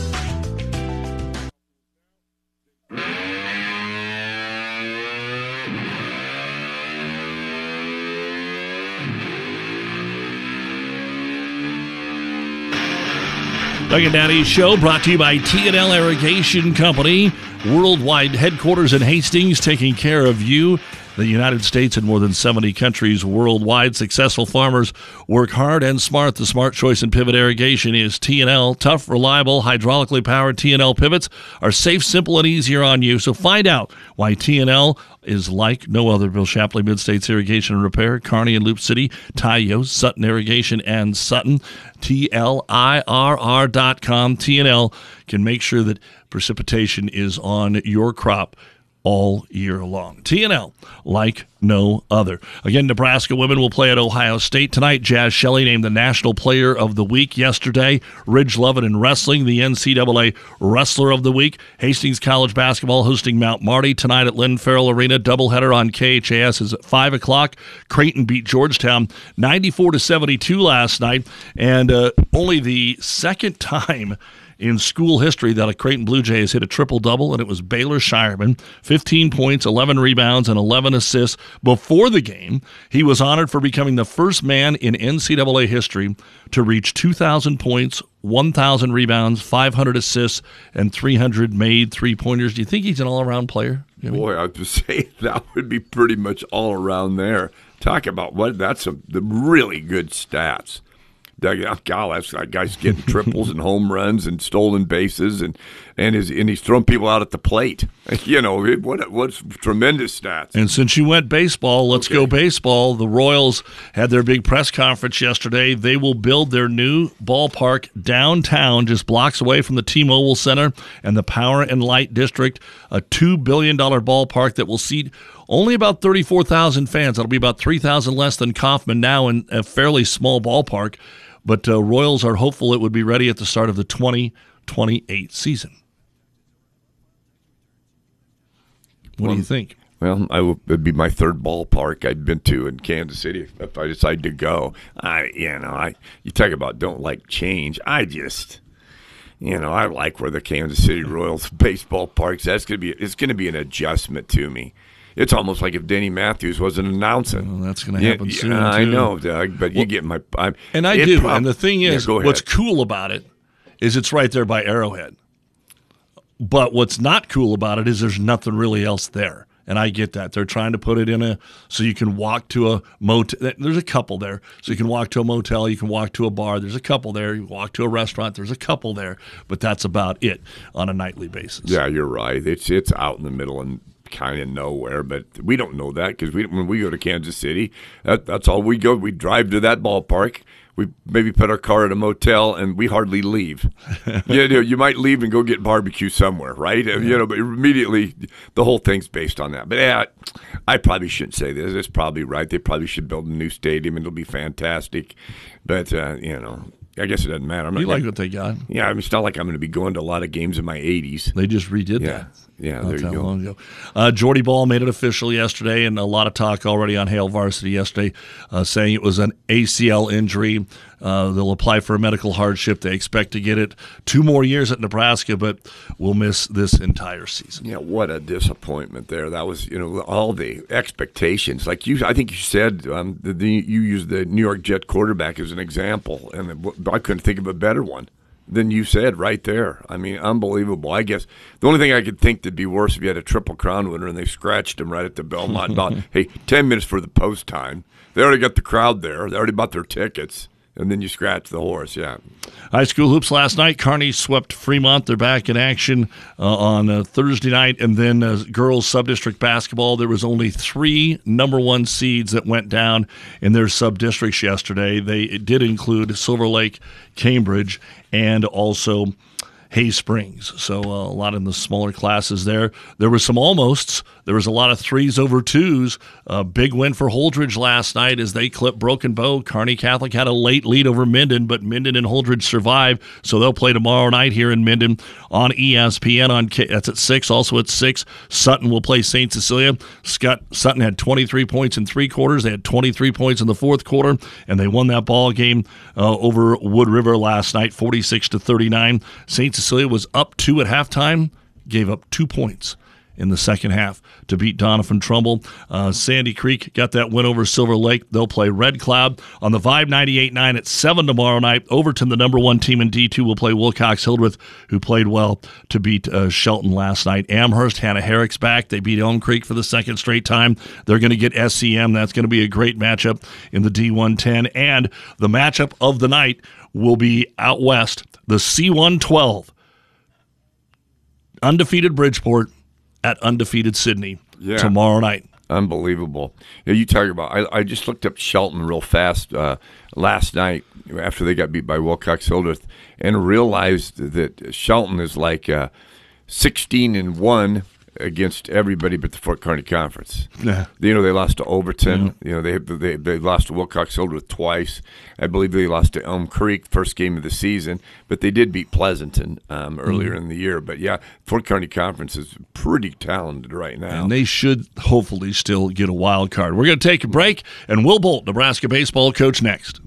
Doug and Daddy's show brought to you by T&L Irrigation Company, worldwide headquarters in Hastings, taking care of you. The United States and more than 70 countries worldwide. Successful farmers work hard and smart. The smart choice in pivot irrigation is T&L. Tough, reliable, hydraulically powered T&L pivots are safe, simple, and easier on you. So find out why T&L is like no other. Bill Shapley, Mid-States Irrigation and Repair, Kearney and Loop City, Tayo, Sutton Irrigation, and Sutton. T-L-I-R-R dot com. T&L can make sure that precipitation is on your crop all year long. TNL, like no other. Again, Nebraska women will play at Ohio State tonight. Jaz Shelley named the National Player of the Week yesterday. Ridge Lovett in wrestling, the NCAA Wrestler of the Week. Hastings College basketball hosting Mount Marty tonight at Lynn Farrell Arena. Doubleheader on KHAS is at 5 o'clock. Creighton beat Georgetown 94 to 72 last night, and uh, only the second time in school history that a Creighton Blue Jay has hit a triple double, and it was Baylor Scheierman. 15 points, 11 rebounds, and 11 assists before the game. He was honored for becoming the first man in NCAA history to reach 2,000 points, 1,000 rebounds, 500 assists, and 300 made three pointers. Do you think he's an all around player? Boy, I would say that would be pretty much all around there. Talk about what that's a the really good stats. God, that guy's getting triples and home runs and stolen bases and and is and he's throwing people out at the plate. You know what? What's tremendous stats. And since you went baseball, let's okay. go baseball. The Royals had their big press conference yesterday. They will build their new ballpark downtown, just blocks away from the T-Mobile Center and the Power and Light District. A two billion dollar ballpark that will seat only about 34,000 fans. That'll be about 3,000 less than Kauffman now in a fairly small ballpark. But uh, Royals are hopeful it would be ready at the start of the 2028 season. What well, do you think? Well, I will, it'd be my third ballpark I'd been to in Kansas City if I decide to go. I, you know, I you talk about don't like change. I just, you know, I like where the Kansas City Royals baseball parks. That's gonna be it's gonna be an adjustment to me. It's almost like if Denny Matthews wasn't announcing. Well, that's going to happen yeah, soon. I too. know, Doug, but well, you get my. I'm, and I do. Prob- and the thing is, yeah, what's cool about it is it's right there by Arrowhead. But what's not cool about it is there's nothing really else there. And I get that. They're trying to put it in a so you can walk to a motel. There's a couple there. So you can walk to a motel, you can walk to a bar. There's a couple there. You walk to a restaurant, there's a couple there. But that's about it on a nightly basis. Yeah, you're right. It's it's out in the middle and kind of nowhere, but we don't know that because we when we go to Kansas City, that, that's all we go. We drive to that ballpark we maybe put our car at a motel and we hardly leave. you know, you might leave and go get barbecue somewhere, right? Yeah. You know, but immediately the whole thing's based on that. But yeah, I probably shouldn't say this. It's probably right. They probably should build a new stadium and it'll be fantastic. But uh, you know, I guess it doesn't matter. I'm you like what they got? Yeah, I mean, it's not like I'm going to be going to a lot of games in my 80s. They just redid yeah. that. Yeah, there you go. Uh, Jordy Bahl made it official yesterday, and a lot of talk already on Hail Varsity yesterday, uh, saying it was an ACL injury. Uh, they'll apply for a medical hardship. They expect to get it two more years at Nebraska, but will miss this entire season. Yeah, what a disappointment there. That was, you know, all the expectations. Like you, I think you said um, the, the, you used the New York Jet quarterback as an example, and I couldn't think of a better one than you said right there. I mean, unbelievable. I guess the only thing I could think that'd be worse if you had a triple crown winner and they scratched him right at the Belmont dot. hey, ten minutes for the post time. They already got the crowd there. They already bought their tickets and then you scratch the horse. Yeah. High school hoops last night. Kearney swept Fremont. They're back in action uh, on uh, Thursday night, and then uh, girls sub-district basketball. There was only three number one seeds that went down in their sub-districts yesterday. They did include Silver Lake, Cambridge, and also Hay Springs. So uh, a lot in the smaller classes there. There were some almosts. There was a lot of threes over twos. A big win for Holdrege last night as they clipped Broken Bow. Kearney Catholic had a late lead over Minden, but Minden and Holdrege survived. So they'll play tomorrow night here in Minden on ESPN. On that's at six. Also at six, Sutton will play Saint Cecilia. Scott Sutton had 23 points in three quarters. They had 23 points in the fourth quarter, and they won that ball game uh, over Wood River last night, 46 to 39. Saint Cecilia was up two at halftime, gave up two points in the second half to beat Doniphan Trumbull. Uh, Sandy Creek got that win over Silver Lake. They'll play Red Cloud on the Vibe 98.9 at 7 tomorrow night. Overton, the number one team in D2, will play Wilcox Hildreth, who played well to beat uh, Shelton last night. Amherst, Hannah Herrick's back. They beat Elm Creek for the second straight time. They're going to get SCM. That's going to be a great matchup in the D110. And the matchup of the night will be out west, the C112. Undefeated Bridgeport at undefeated Sidney yeah. tomorrow night. Unbelievable. Yeah, you talk about. I, I just looked up Shelton real fast uh, last night after they got beat by Wilcox Hildreth and realized that Shelton is like uh, sixteen and one against everybody but the Fort Kearney Conference. Yeah. You know, they lost to Overton. Yeah. You know, they, they they lost to Wilcox Hildreth twice. I believe they lost to Elm Creek first game of the season, but they did beat Pleasanton um, earlier mm-hmm. in the year. But yeah, Fort Kearney Conference is pretty talented right now, and they should hopefully still get a wild card. We're going to take a break, and Will Bolt, Nebraska baseball coach, next.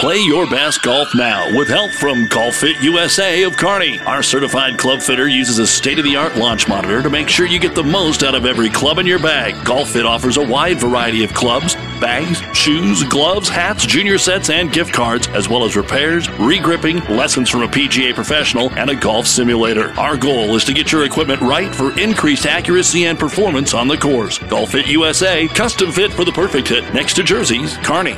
Play your best golf now with help from Golf Fit USA of Kearney. Our certified club fitter uses a state of the art launch monitor to make sure you get the most out of every club in your bag. Golf Fit offers a wide variety of clubs, bags, shoes, gloves, hats, junior sets, and gift cards, as well as repairs, regripping, lessons from a PGA professional, and a golf simulator. Our goal is to get your equipment right for increased accuracy and performance on the course. Golf Fit USA, custom fit for the perfect hit next to Jersey's Kearney.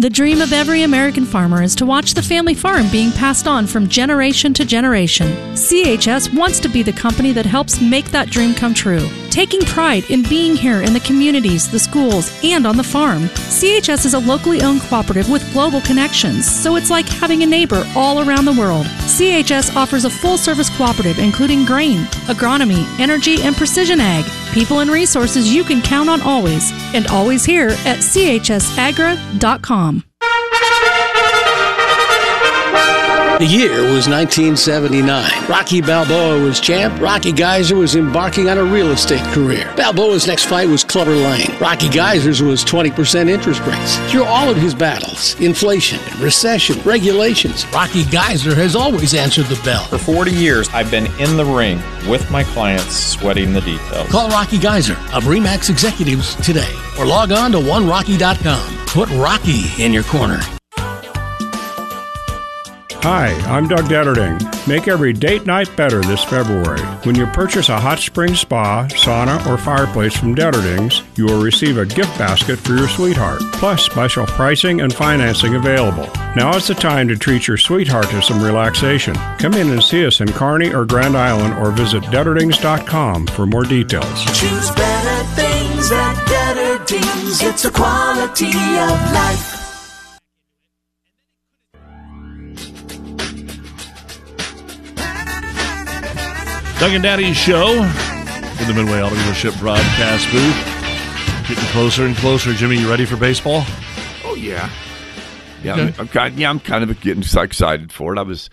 The dream of every American farmer is to watch the family farm being passed on from generation to generation. CHS wants to be the company that helps make that dream come true. Taking pride in being here in the communities, the schools, and on the farm. CHS is a locally owned cooperative with global connections, so it's like having a neighbor all around the world. CHS offers a full service cooperative including grain, agronomy, energy, and precision ag. People and resources you can count on always, and always here at chsagra.com. The year was 1979. Rocky Balboa was champ. Rocky Geyser was embarking on a real estate career. Balboa's next fight was Clubber Lang. Rocky Geyser's was 20% interest rates. Through all of his battles, inflation, recession, regulations, Rocky Geyser has always answered the bell. For 40 years, I've been in the ring with my clients, sweating the details. Call Rocky Geyser of Remax Executives today or log on to onerocky.com. Put Rocky in your corner. Hi, I'm Doug Detterding. Make every date night better this February. When you purchase a hot spring spa, sauna, or fireplace from Detterdings, you will receive a gift basket for your sweetheart, plus special pricing and financing available. Now is the time to treat your sweetheart to some relaxation. Come in and see us in Kearney or Grand Island or visit Detterdings.com for more details. Choose better things at Detterdings. It's a quality of life. Doug and Daddy's show in the Midway Auto Dealership broadcast booth. Getting closer and closer. Jimmy, you ready for baseball? Oh yeah, yeah. Okay. I'm, I'm kind. Yeah, I'm kind of getting excited for it. I was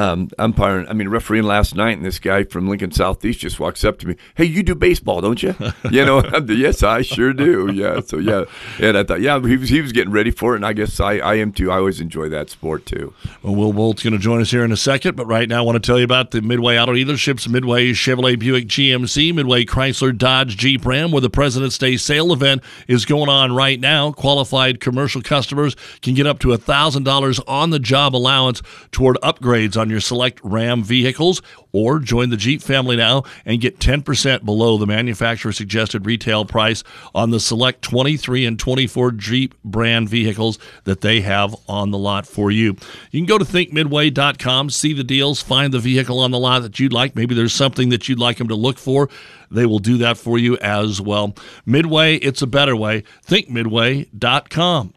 um, umpiring. I mean, refereeing last night, and this guy from Lincoln Southeast just walks up to me. Hey, you do baseball, don't you? you know, yes, I sure do. Yeah. So yeah, and I thought, yeah, he was he was getting ready for it, and I guess I, I am too. I always enjoy that sport too. Well, Will Bolt's going to join us here in a second, but right now I want to tell you about the Midway Auto Dealerships, Midway Chevrolet Buick GMC, Midway Chrysler Dodge Jeep Ram, where the President's Day sale event is going on right now. Qualified commercial customers can get up to a $1,000 on the job allowance toward upgrades on your select Ram vehicles, or join the Jeep family now and get 10% below the manufacturer suggested retail price on the select 23 and 24 Jeep brand vehicles that they have on the lot for you. You can go to thinkmidway.com, see the deals, find the vehicle on the lot that you'd like. Maybe there's something that you'd like them to look for. They will do that for you as well. Midway, it's a better way. Thinkmidway.com.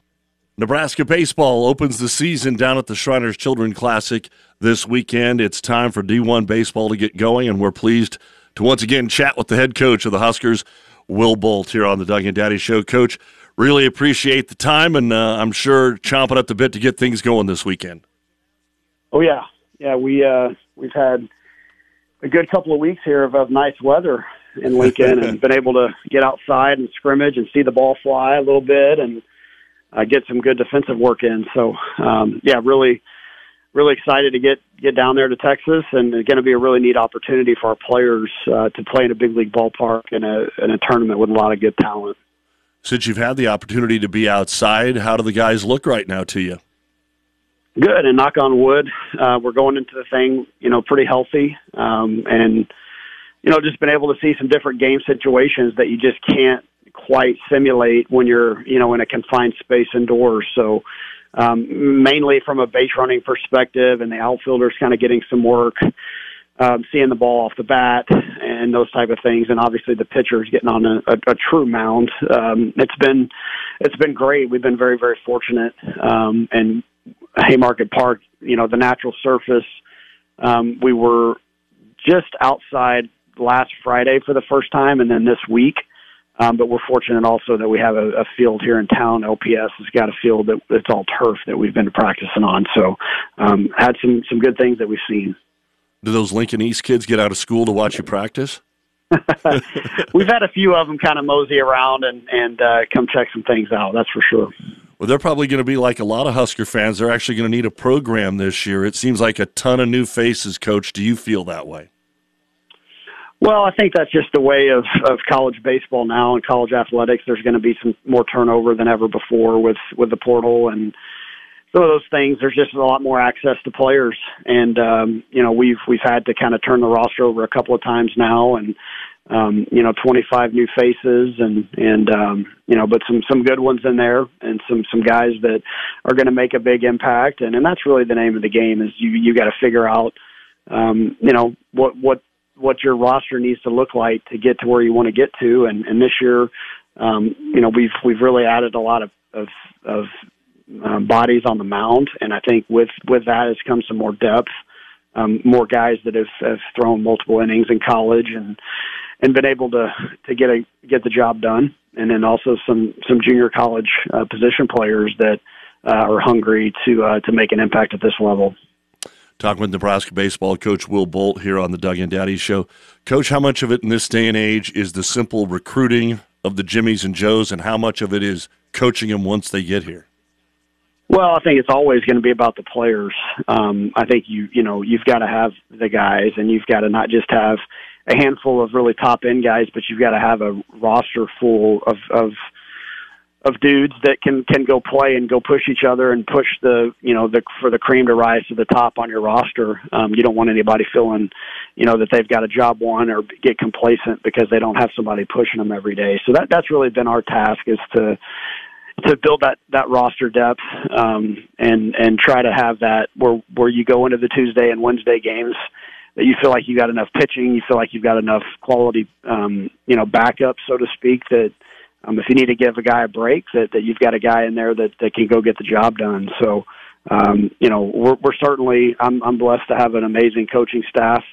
Nebraska baseball opens the season down at the Shriners Children Classic this weekend. It's time for D1 baseball to get going, and we're pleased to once again chat with the head coach of the Huskers, Will Bolt, here on the Doug and Daddy Show. Coach, really appreciate the time, and uh, I'm sure chomping at the bit to get things going this weekend. Oh yeah, yeah. We uh, we've had a good couple of weeks here of, of nice weather in Lincoln, and been able to get outside and scrimmage and see the ball fly a little bit, and uh, get some good defensive work in. So um, yeah, really, really excited to get get down there to Texas, and it's going to be a really neat opportunity for our players uh, to play in a big league ballpark in a in a tournament with a lot of good talent. Since you've had the opportunity to be outside, how do the guys look right now to you? Good, and knock on wood, uh, we're going into the thing, you know, pretty healthy, um, and you know, just been able to see some different game situations that you just can't quite simulate when you're, you know, in a confined space indoors. So, um, mainly from a base running perspective, and the outfielders kind of getting some work, um, seeing the ball off the bat, and those type of things, and obviously the pitchers getting on a, a, a true mound. Um, it's been, it's been great. We've been very, very fortunate, um, and Haymarket Park, you know, the natural surface. Um, we were just outside last Friday for the first time, and then this week. Um, but we're fortunate also that we have a, a field here in town. LPS has got a field that it's all turf that we've been practicing on. So um, had some some good things that we've seen. Do those Lincoln East kids get out of school to watch you practice? we've had a few of them kind of mosey around and and uh, come check some things out. That's for sure. Well, they're probably going to be like a lot of Husker fans. They're actually going to need a program this year. It seems like a ton of new faces, Coach. Do you feel that way? Well, I think that's just the way of, of college baseball now and college athletics. There's going to be some more turnover than ever before with with the portal and some of those things. There's just a lot more access to players, and um, you know we've we've had to kind of turn the roster over a couple of times now, and um, you know 25 new faces, and and um, you know but some some good ones in there, and some some guys that are going to make a big impact, and and that's really the name of the game is you you got to figure out um, you know what what what your roster needs to look like to get to where you want to get to. And, and this year, um, you know, we've we've really added a lot of of, of um, bodies on the mound, and I think with with that has come some more depth, um, more guys that have, have thrown multiple innings in college and and been able to to get a get the job done, and then also some some junior college uh, position players that uh, are hungry to uh, to make an impact at this level. Talking with Nebraska baseball coach Will Bolt here on the Doug and Daddy Show. Coach, how much of it in this day and age is the simple recruiting of the Jimmies and Joes, and how much of it is coaching them once they get here? Well, I think it's always going to be about the players. Um, I think you you know you've got to have the guys, and you've got to not just have a handful of really top end guys, but you've got to have a roster full of of of dudes that can can go play and go push each other and push the you know the for the cream to rise to the top on your roster. Um, you don't want anybody feeling you know that they've got a job won or get complacent because they don't have somebody pushing them every day. So that that's really been our task is to to build that that roster depth um, and and try to have that where where you go into the Tuesday and Wednesday games that you feel like you got enough pitching, you feel like you've got enough quality um, you know backup so to speak that um, if you need to give a guy a break, that, that you've got a guy in there that, that can go get the job done. So, um, you know, we're, we're certainly, I'm, I'm blessed to have an amazing coaching staff.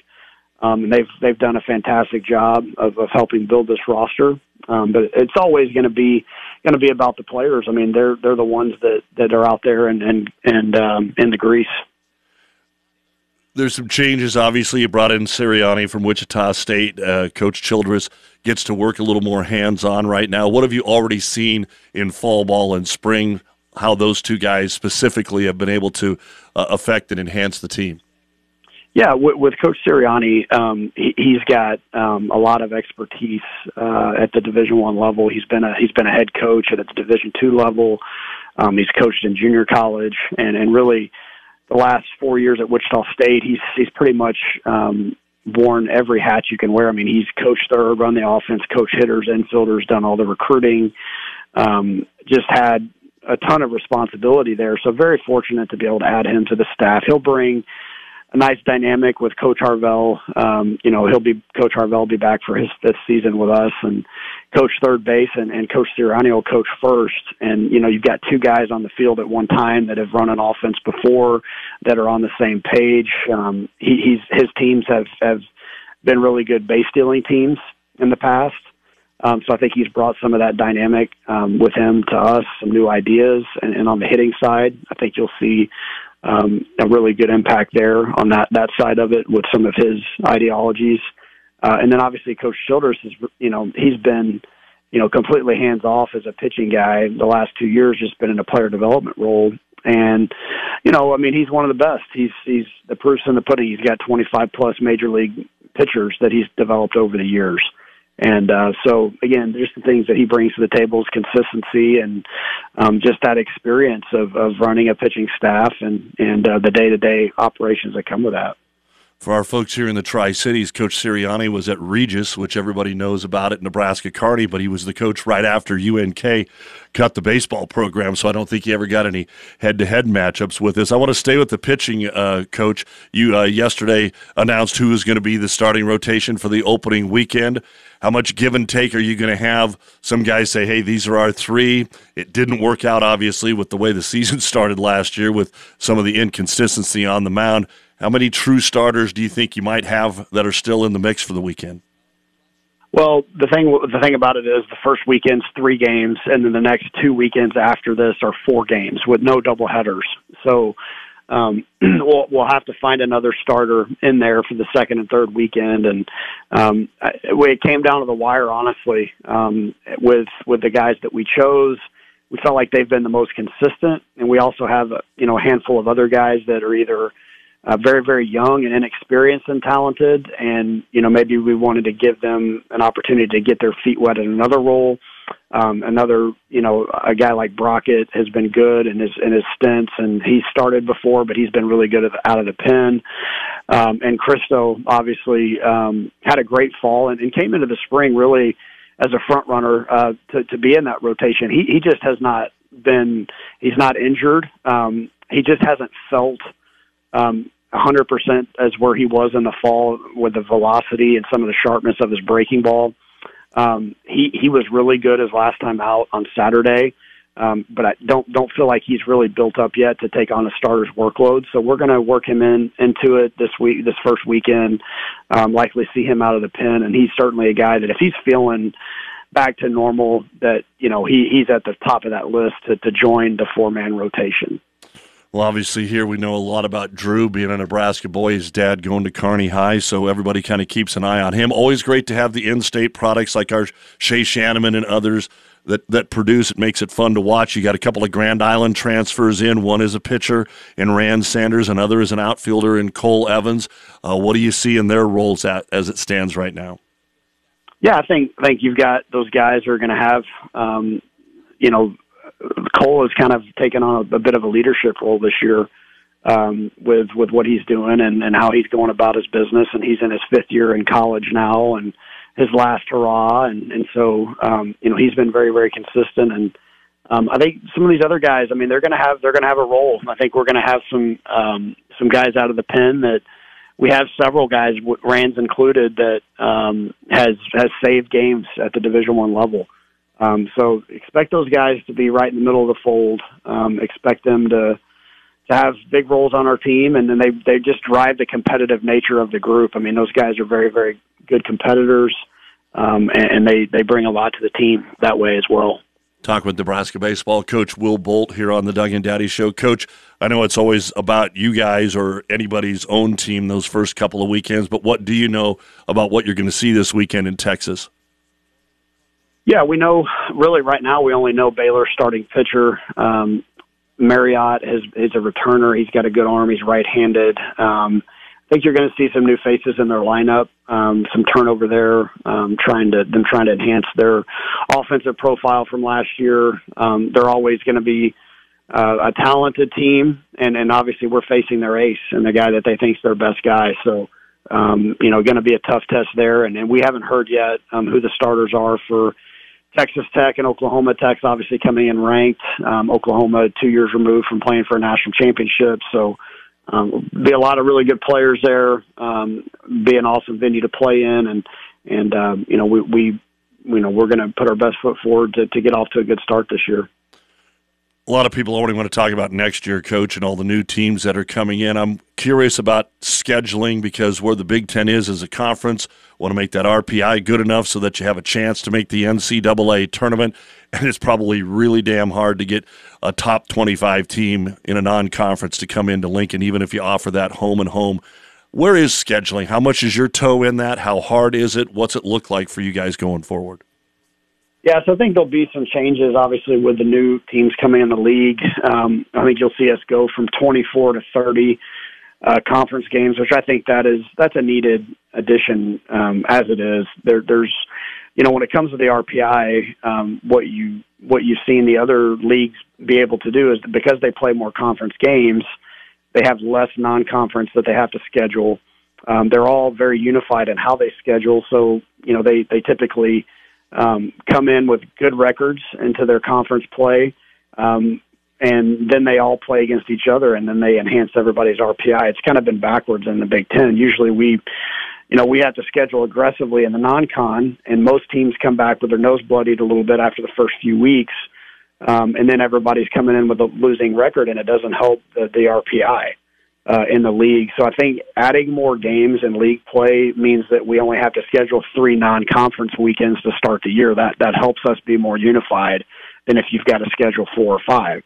Um, and they've, they've done a fantastic job of, of helping build this roster. Um, but it's always going to be, going to be about the players. I mean, they're, they're the ones that, that are out there and, and, and, um, in the grease there's some changes. Obviously, you brought in Sirianni from Wichita State. Uh, Coach Childress gets to work a little more hands on right now. What have you already seen in fall ball and spring? How those two guys specifically have been able to uh, affect and enhance the team? Yeah, with, with Coach Sirianni, um, he, he's got um, a lot of expertise uh, at the Division One level. He's been a he's been a head coach at the Division Two level. Um, he's coached in junior college, and and really the last four years at Wichita State, he's he's pretty much um, worn every hat you can wear. I mean, he's coached third, run the offense, coach hitters, infielders, done all the recruiting. Um, just had a ton of responsibility there. So very fortunate to be able to add him to the staff. He'll bring a nice dynamic with Coach Harvell. Um, you know, he'll be Coach Harvell will be back for his fifth season with us, and coach third base, and, and Coach Sirianni will coach first. And you know, you've got two guys on the field at one time that have run an offense before, that are on the same page. Um, he, he's his teams have have been really good base stealing teams in the past. Um, so I think he's brought some of that dynamic um, with him to us, some new ideas, and, and on the hitting side, I think you'll see um, a really good impact there on that that side of it with some of his ideologies. Uh, and then obviously Coach Childress is, you know, he's been, you know, completely hands off as a pitching guy the last two years, just been in a player development role. And, you know, I mean, he's one of the best. He's he's the person in the pudding. He's got 25 plus major league pitchers that he's developed over the years. And uh, so, again, there's the things that he brings to the table is consistency and um, just that experience of, of running a pitching staff and and uh, the day to day operations that come with that. For our folks here in the Tri Cities, Coach Sirianni was at Regis, which everybody knows about at Nebraska Kearney, but he was the coach right after UNK cut the baseball program, so I don't think he ever got any head to head matchups with this. I want to stay with the pitching, uh, coach. You uh, yesterday announced who is going to be the starting rotation for the opening weekend. How much give and take are you going to have? Some guys say, hey, these are our three. It didn't work out, obviously, with the way the season started last year with some of the inconsistency on the mound. How many true starters do you think you might have that are still in the mix for the weekend? Well, the thing the thing about it is the first weekend's three games, and then the next two weekends after this are four games with no double headers. So um, we'll we'll have to find another starter in there for the second and third weekend, and um, it came down to the wire, honestly, um, with with the guys that we chose we felt like they've been the most consistent, and we also have you know a handful of other guys that are either uh, very very young and inexperienced and talented, and you know maybe we wanted to give them an opportunity to get their feet wet in another role. Um, another, you know, a guy like Brockett has been good in his in his stints, and he started before, but he's been really good out of the pen. Um, and Christo obviously um, had a great fall and, and came into the spring really as a front runner uh, to to be in that rotation. He he just has not been he's not injured. Um, he just hasn't felt um, 100% as where he was in the fall with the velocity and some of the sharpness of his breaking ball. Um, he he was really good his last time out on Saturday, um, but I don't don't feel like he's really built up yet to take on a starter's workload. So we're going to work him in into it this week, this first weekend. Um, likely see him out of the pen, and he's certainly a guy that if he's feeling back to normal, that you know he he's at the top of that list to to join the four man rotation. Well, obviously, here we know a lot about Drew being a Nebraska boy, his dad going to Kearney High, so everybody kind of keeps an eye on him. Always great to have the in state products like our Shay Schanaman and others that, that produce. It makes it fun to watch. You got a couple of Grand Island transfers in. One is a pitcher in Rand Sanders, another is an outfielder in Cole Evans. Uh, what do you see in their roles at, as it stands right now? Yeah, I think I think you've got those guys who are going to have, um, you know, Cole has kind of taken on a, a bit of a leadership role this year um, with with what he's doing and, and how he's going about his business. And he's in his fifth year in college now, and his last hurrah. And and so um, you know he's been very very consistent. And um, I think some of these other guys, I mean, they're going to have they're going to have a role. I think we're going to have some um, some guys out of the pen that. We have several guys, Rands included, that um, has has saved games at the Division One level. Um, so expect those guys to be right in the middle of the fold. Um, expect them to to have big roles on our team, and then they they just drive the competitive nature of the group. I mean, those guys are very very good competitors, um, and, and they they bring a lot to the team that way as well. Talk with Nebraska baseball coach Will Bolt here on the Doug and Daddy Show. Coach, I know it's always about you guys or anybody's own team those first couple of weekends, but what do you know about what you're going to see this weekend in Texas? Yeah, we know really right now we only know Baylor starting pitcher. Um, Marriott is, is a returner. He's got a good arm. He's right-handed. Um, I think you're going to see some new faces in their lineup, um, some turnover there, um, trying to them trying to enhance their offensive profile from last year. Um, they're always going to be uh, a talented team, and and obviously we're facing their ace and the guy that they think's their best guy. So um, you know, going to be a tough test there, and, and we haven't heard yet um, who the starters are for Texas Tech and Oklahoma Tech's obviously coming in ranked. Um, Oklahoma two years removed from playing for a national championship, so um, be a lot of really good players there. Um, be an awesome venue to play in, and and um, you know we we you know we're going to put our best foot forward to, to get off to a good start this year a lot of people only want to talk about next year, coach, and all the new teams that are coming in. I'm curious about scheduling because where the Big Ten is as a conference, want to make that RPI good enough so that you have a chance to make the NCAA tournament. And it's probably really damn hard to get a top 25 team in a non conference to come into Lincoln, even if you offer that home and home. Where is scheduling? How much is your toe in that? How hard is it? What's it look like for you guys going forward? Yeah, so I think there'll be some changes, obviously, with the new teams coming in the league. Um, I think you'll see us go from 24 to 30 uh, conference games, which I think that is that's a needed addition um, as it is. There, there's, you know, when it comes to the RPI, um, what you what you've seen the other leagues be able to do is because they play more conference games, they have less non-conference that they have to schedule. Um, they're all very unified in how they schedule, so you know they they typically um, come in with good records into their conference play, um, and then they all play against each other, and then they enhance everybody's RPI. It's kind of been backwards in the Big Ten. Usually, we, you know, we have to schedule aggressively in the non-con, and most teams come back with their nose bloodied a little bit after the first few weeks, um, and then everybody's coming in with a losing record, and it doesn't help the, the RPI uh, in the league. So I think adding more games in league play means that we only have to schedule three non-conference weekends to start the year. That that helps us be more unified than if you've got to schedule four or five.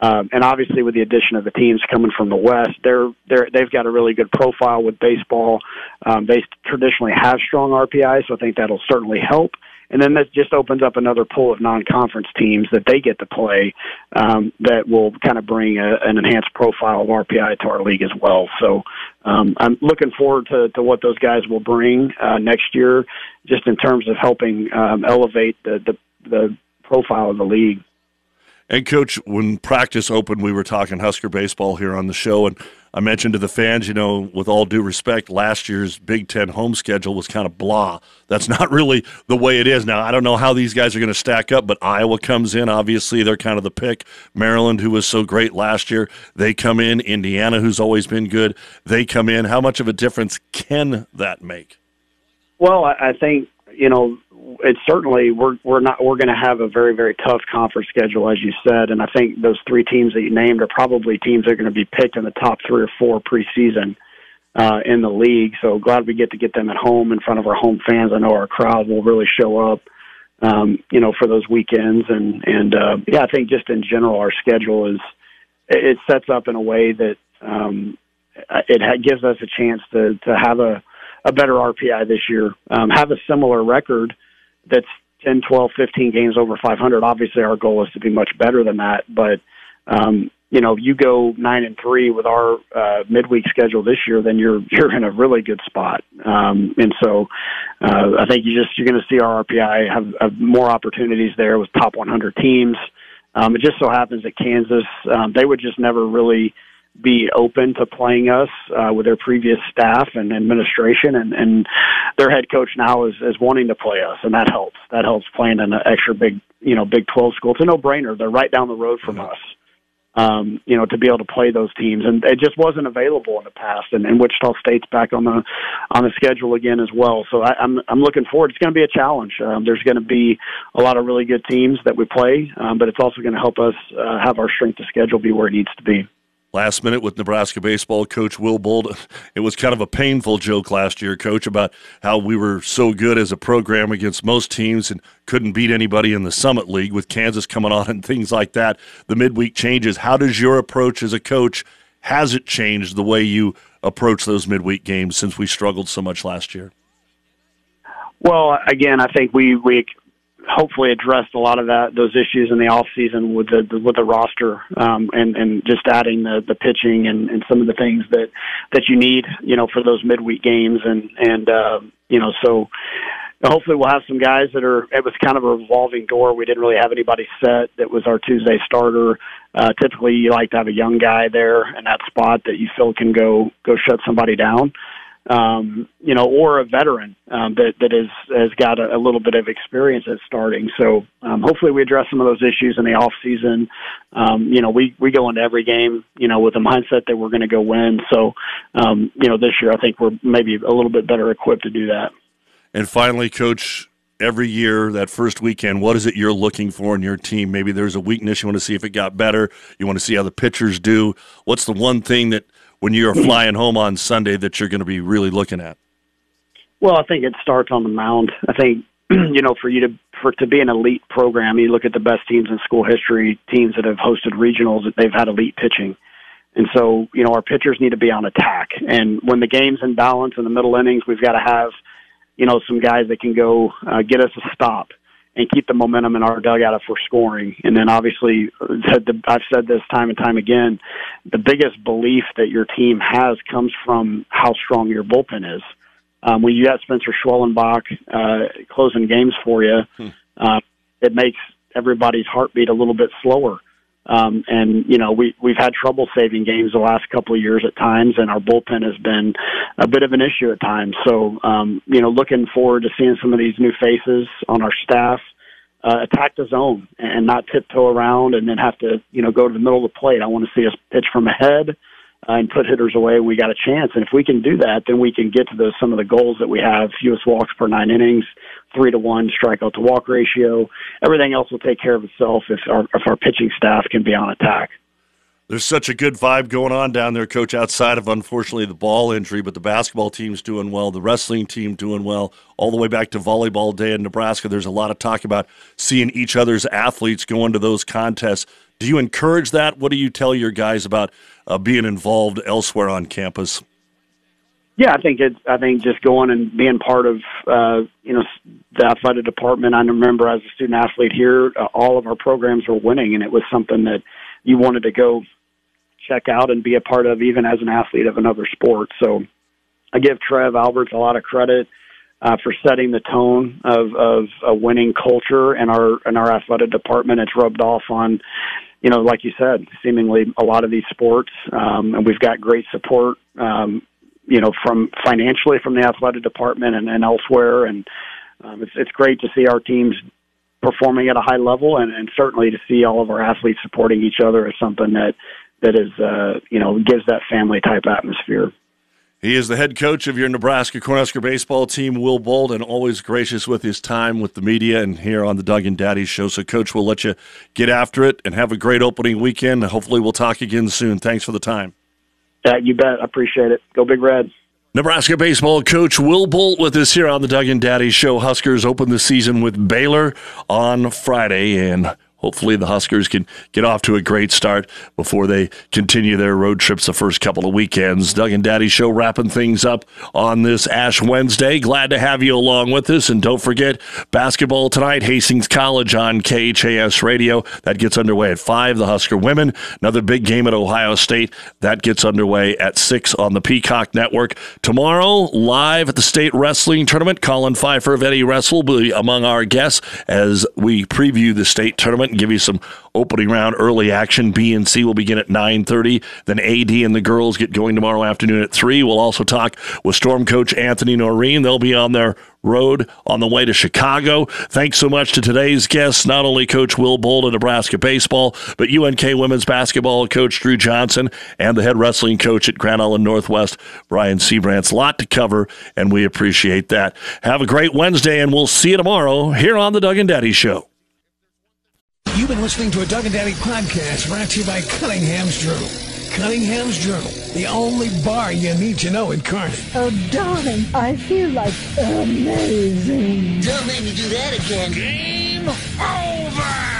Um, and obviously, with the addition of the teams coming from the West, they're they're they've got a really good profile with baseball. Um, they traditionally have strong RPI, so I think that'll certainly help. And then that just opens up another pool of non-conference teams that they get to play um, that will kind of bring a, an enhanced profile of RPI to our league as well. So um, I'm looking forward to, to what those guys will bring uh, next year, just in terms of helping um, elevate the, the the profile of the league. And coach, when practice opened, we were talking Husker baseball here on the show, and I mentioned to the fans, you know, with all due respect, last year's Big Ten home schedule was kind of blah. That's not really the way it is now. I don't know how these guys are going to stack up, but Iowa comes in. Obviously, they're kind of the pick. Maryland, who was so great last year, they come in. Indiana, who's always been good, they come in. How much of a difference can that make? Well, I think you know it's certainly we're we're not we're going to have a very very tough conference schedule as you said, and I think those three teams that you named are probably teams that are going to be picked in the top three or four preseason uh, in the league. So glad we get to get them at home in front of our home fans. I know our crowd will really show up, um, you know, for those weekends, and and uh, yeah, I think just in general our schedule is it sets up in a way that um, it gives us a chance to to have a a better RPI this year, um, have a similar record that's 10, 12, 15 games over 500. Obviously, our goal is to be much better than that. But um, you know, you go nine and three with our uh, midweek schedule this year, then you're you're in a really good spot. Um, and so, uh, I think you just you're going to see our RPI have, have more opportunities there with top 100 teams. Um, it just so happens that Kansas, um, they would just never really be open to playing us uh, with their previous staff and administration, and, and their head coach now is, is wanting to play us, and that helps. That helps playing an extra big, you know, Big Twelve school. It's a no brainer. They're right down the road from us. Um, you know, to be able to play those teams, and it just wasn't available in the past. And, and Wichita State's back on the on the schedule again as well. So I, I'm I'm looking forward. It's going to be a challenge. Um, there's going to be a lot of really good teams that we play, um, but it's also going to help us uh, have our strength of schedule be where it needs to be last minute with Nebraska baseball coach Will Bolt. It was kind of a painful joke last year, coach, about how we were so good as a program against most teams and couldn't beat anybody in the Summit League with Kansas coming on and things like that. The midweek changes. How does your approach as a coach has it changed the way you approach those midweek games since we struggled so much last year? Well, again, I think we we hopefully addressed a lot of that those issues in the off season with the, the with the roster um, and and just adding the the pitching and, and some of the things that that you need you know for those midweek games. And and uh, you know so hopefully we'll have some guys that are it was kind of a revolving door. We didn't really have anybody set that was our Tuesday starter. Uh, typically you like to have a young guy there in that spot that you feel can go go shut somebody down um, you know, or a veteran um, that that is has got a, a little bit of experience at starting. So um, hopefully we address some of those issues in the off season. Um, you know, we we go into every game, you know, with a mindset that we're going to go win. So, um, you know, this year I think we're maybe a little bit better equipped to do that. And finally, coach, every year that first weekend what is it you're looking for in your team maybe there's a weakness you want to see if it got better you want to see how the pitchers do what's the one thing that when you're flying home on Sunday that you're going to be really looking at? Well, I think it starts on the mound. I think you know for you to for to be an elite program, you look at the best teams in school history, teams that have hosted regionals, that they've had elite pitching. And so, you know, our pitchers need to be on attack. And when the game's in balance in the middle innings, we've got to have, you know, some guys that can go uh, get us a stop and keep the momentum in our dugout if we're scoring. And then obviously, I've said this time and time again, the biggest belief that your team has comes from how strong your bullpen is. Um, when you got Spencer Schwellenbach uh, closing games for you, hmm. uh, it makes everybody's heartbeat a little bit slower. Um, and you know we we've had trouble saving games the last couple of years at times, and our bullpen has been a bit of an issue at times. So um, you know, looking forward to seeing some of these new faces on our staff uh, attack the zone and not tiptoe around and then have to you know go to the middle of the plate. I want to see us pitch from ahead Uh, and put hitters away. We got a chance, and if we can do that, then we can get to those some of the goals that we have: fewest walks per nine innings, three to one strikeout to walk ratio. Everything else will take care of itself if our if our pitching staff can be on attack. There's such a good vibe going on down there, Coach. Outside of unfortunately the Bahl injury, but the basketball team's doing well, the wrestling team doing well, all the way back to volleyball day in Nebraska. There's a lot of talk about seeing each other's athletes go into those contests. Do you encourage that? What do you tell your guys about uh, being involved elsewhere on campus? Yeah, I think it's. I think just going and being part of, uh, you know, the athletic department. I remember as a student athlete here, uh, all of our programs were winning, and it was something that you wanted to go check out and be a part of, even as an athlete of another sport. So, I give Trev Alberts a lot of credit uh, for setting the tone of, of a winning culture in our in our athletic department. It's rubbed off on, you know, like you said, seemingly a lot of these sports, um, and we've got great support. Um, you know, from financially from the athletic department and, and elsewhere, and um, it's it's great to see our teams performing at a high level, and, and certainly to see all of our athletes supporting each other is something that that is uh, you know gives that family type atmosphere. He is the head coach of your Nebraska Cornhusker baseball team, Will Bolt, and always gracious with his time with the media and here on the Doug and Daddy show. So, Coach, we'll let you get after it and have a great opening weekend. Hopefully, we'll talk again soon. Thanks for the time. Yeah, you bet. I appreciate it. Go Big Red. Nebraska baseball coach Will Bolt with us here on the Doug and Daddy Show. Huskers open the season with Baylor on Friday, and hopefully the Huskers can get off to a great start before they continue their road trips the first couple of weekends. Doug and Daddy Show wrapping things up on this Ash Wednesday. Glad to have you along with us. And don't forget, basketball tonight, Hastings College on KHAS Radio. That gets underway at 5. The Husker women, another big game at Ohio State. That gets underway at 6 on the Peacock Network. Tomorrow, live at the State Wrestling Tournament, Colin Pfeiffer of Eddie Wrestle will be among our guests as we preview the state tournament and give you some opening round early action. B and C will begin at 9:30. Then AD and the girls get going tomorrow afternoon at 3. We'll also talk with Storm coach Anthony Noreen. They'll be on their road on the way to Chicago. Thanks so much to today's guests, not only Coach Will Bolt of Nebraska baseball, but UNK women's basketball coach Drew Johnson and the head wrestling coach at Grand Island Northwest, Brian Sybrandts. A lot to cover, and we appreciate that. Have a great Wednesday, and we'll see you tomorrow here on the Doug and Daddy Show. You've been listening to a Doug and Daddy podcast brought to you by Cunningham's Journal. Cunningham's Journal, the only bar you need to know in Kearney. Oh, darling, I feel like amazing. Don't make me do that again. Game over!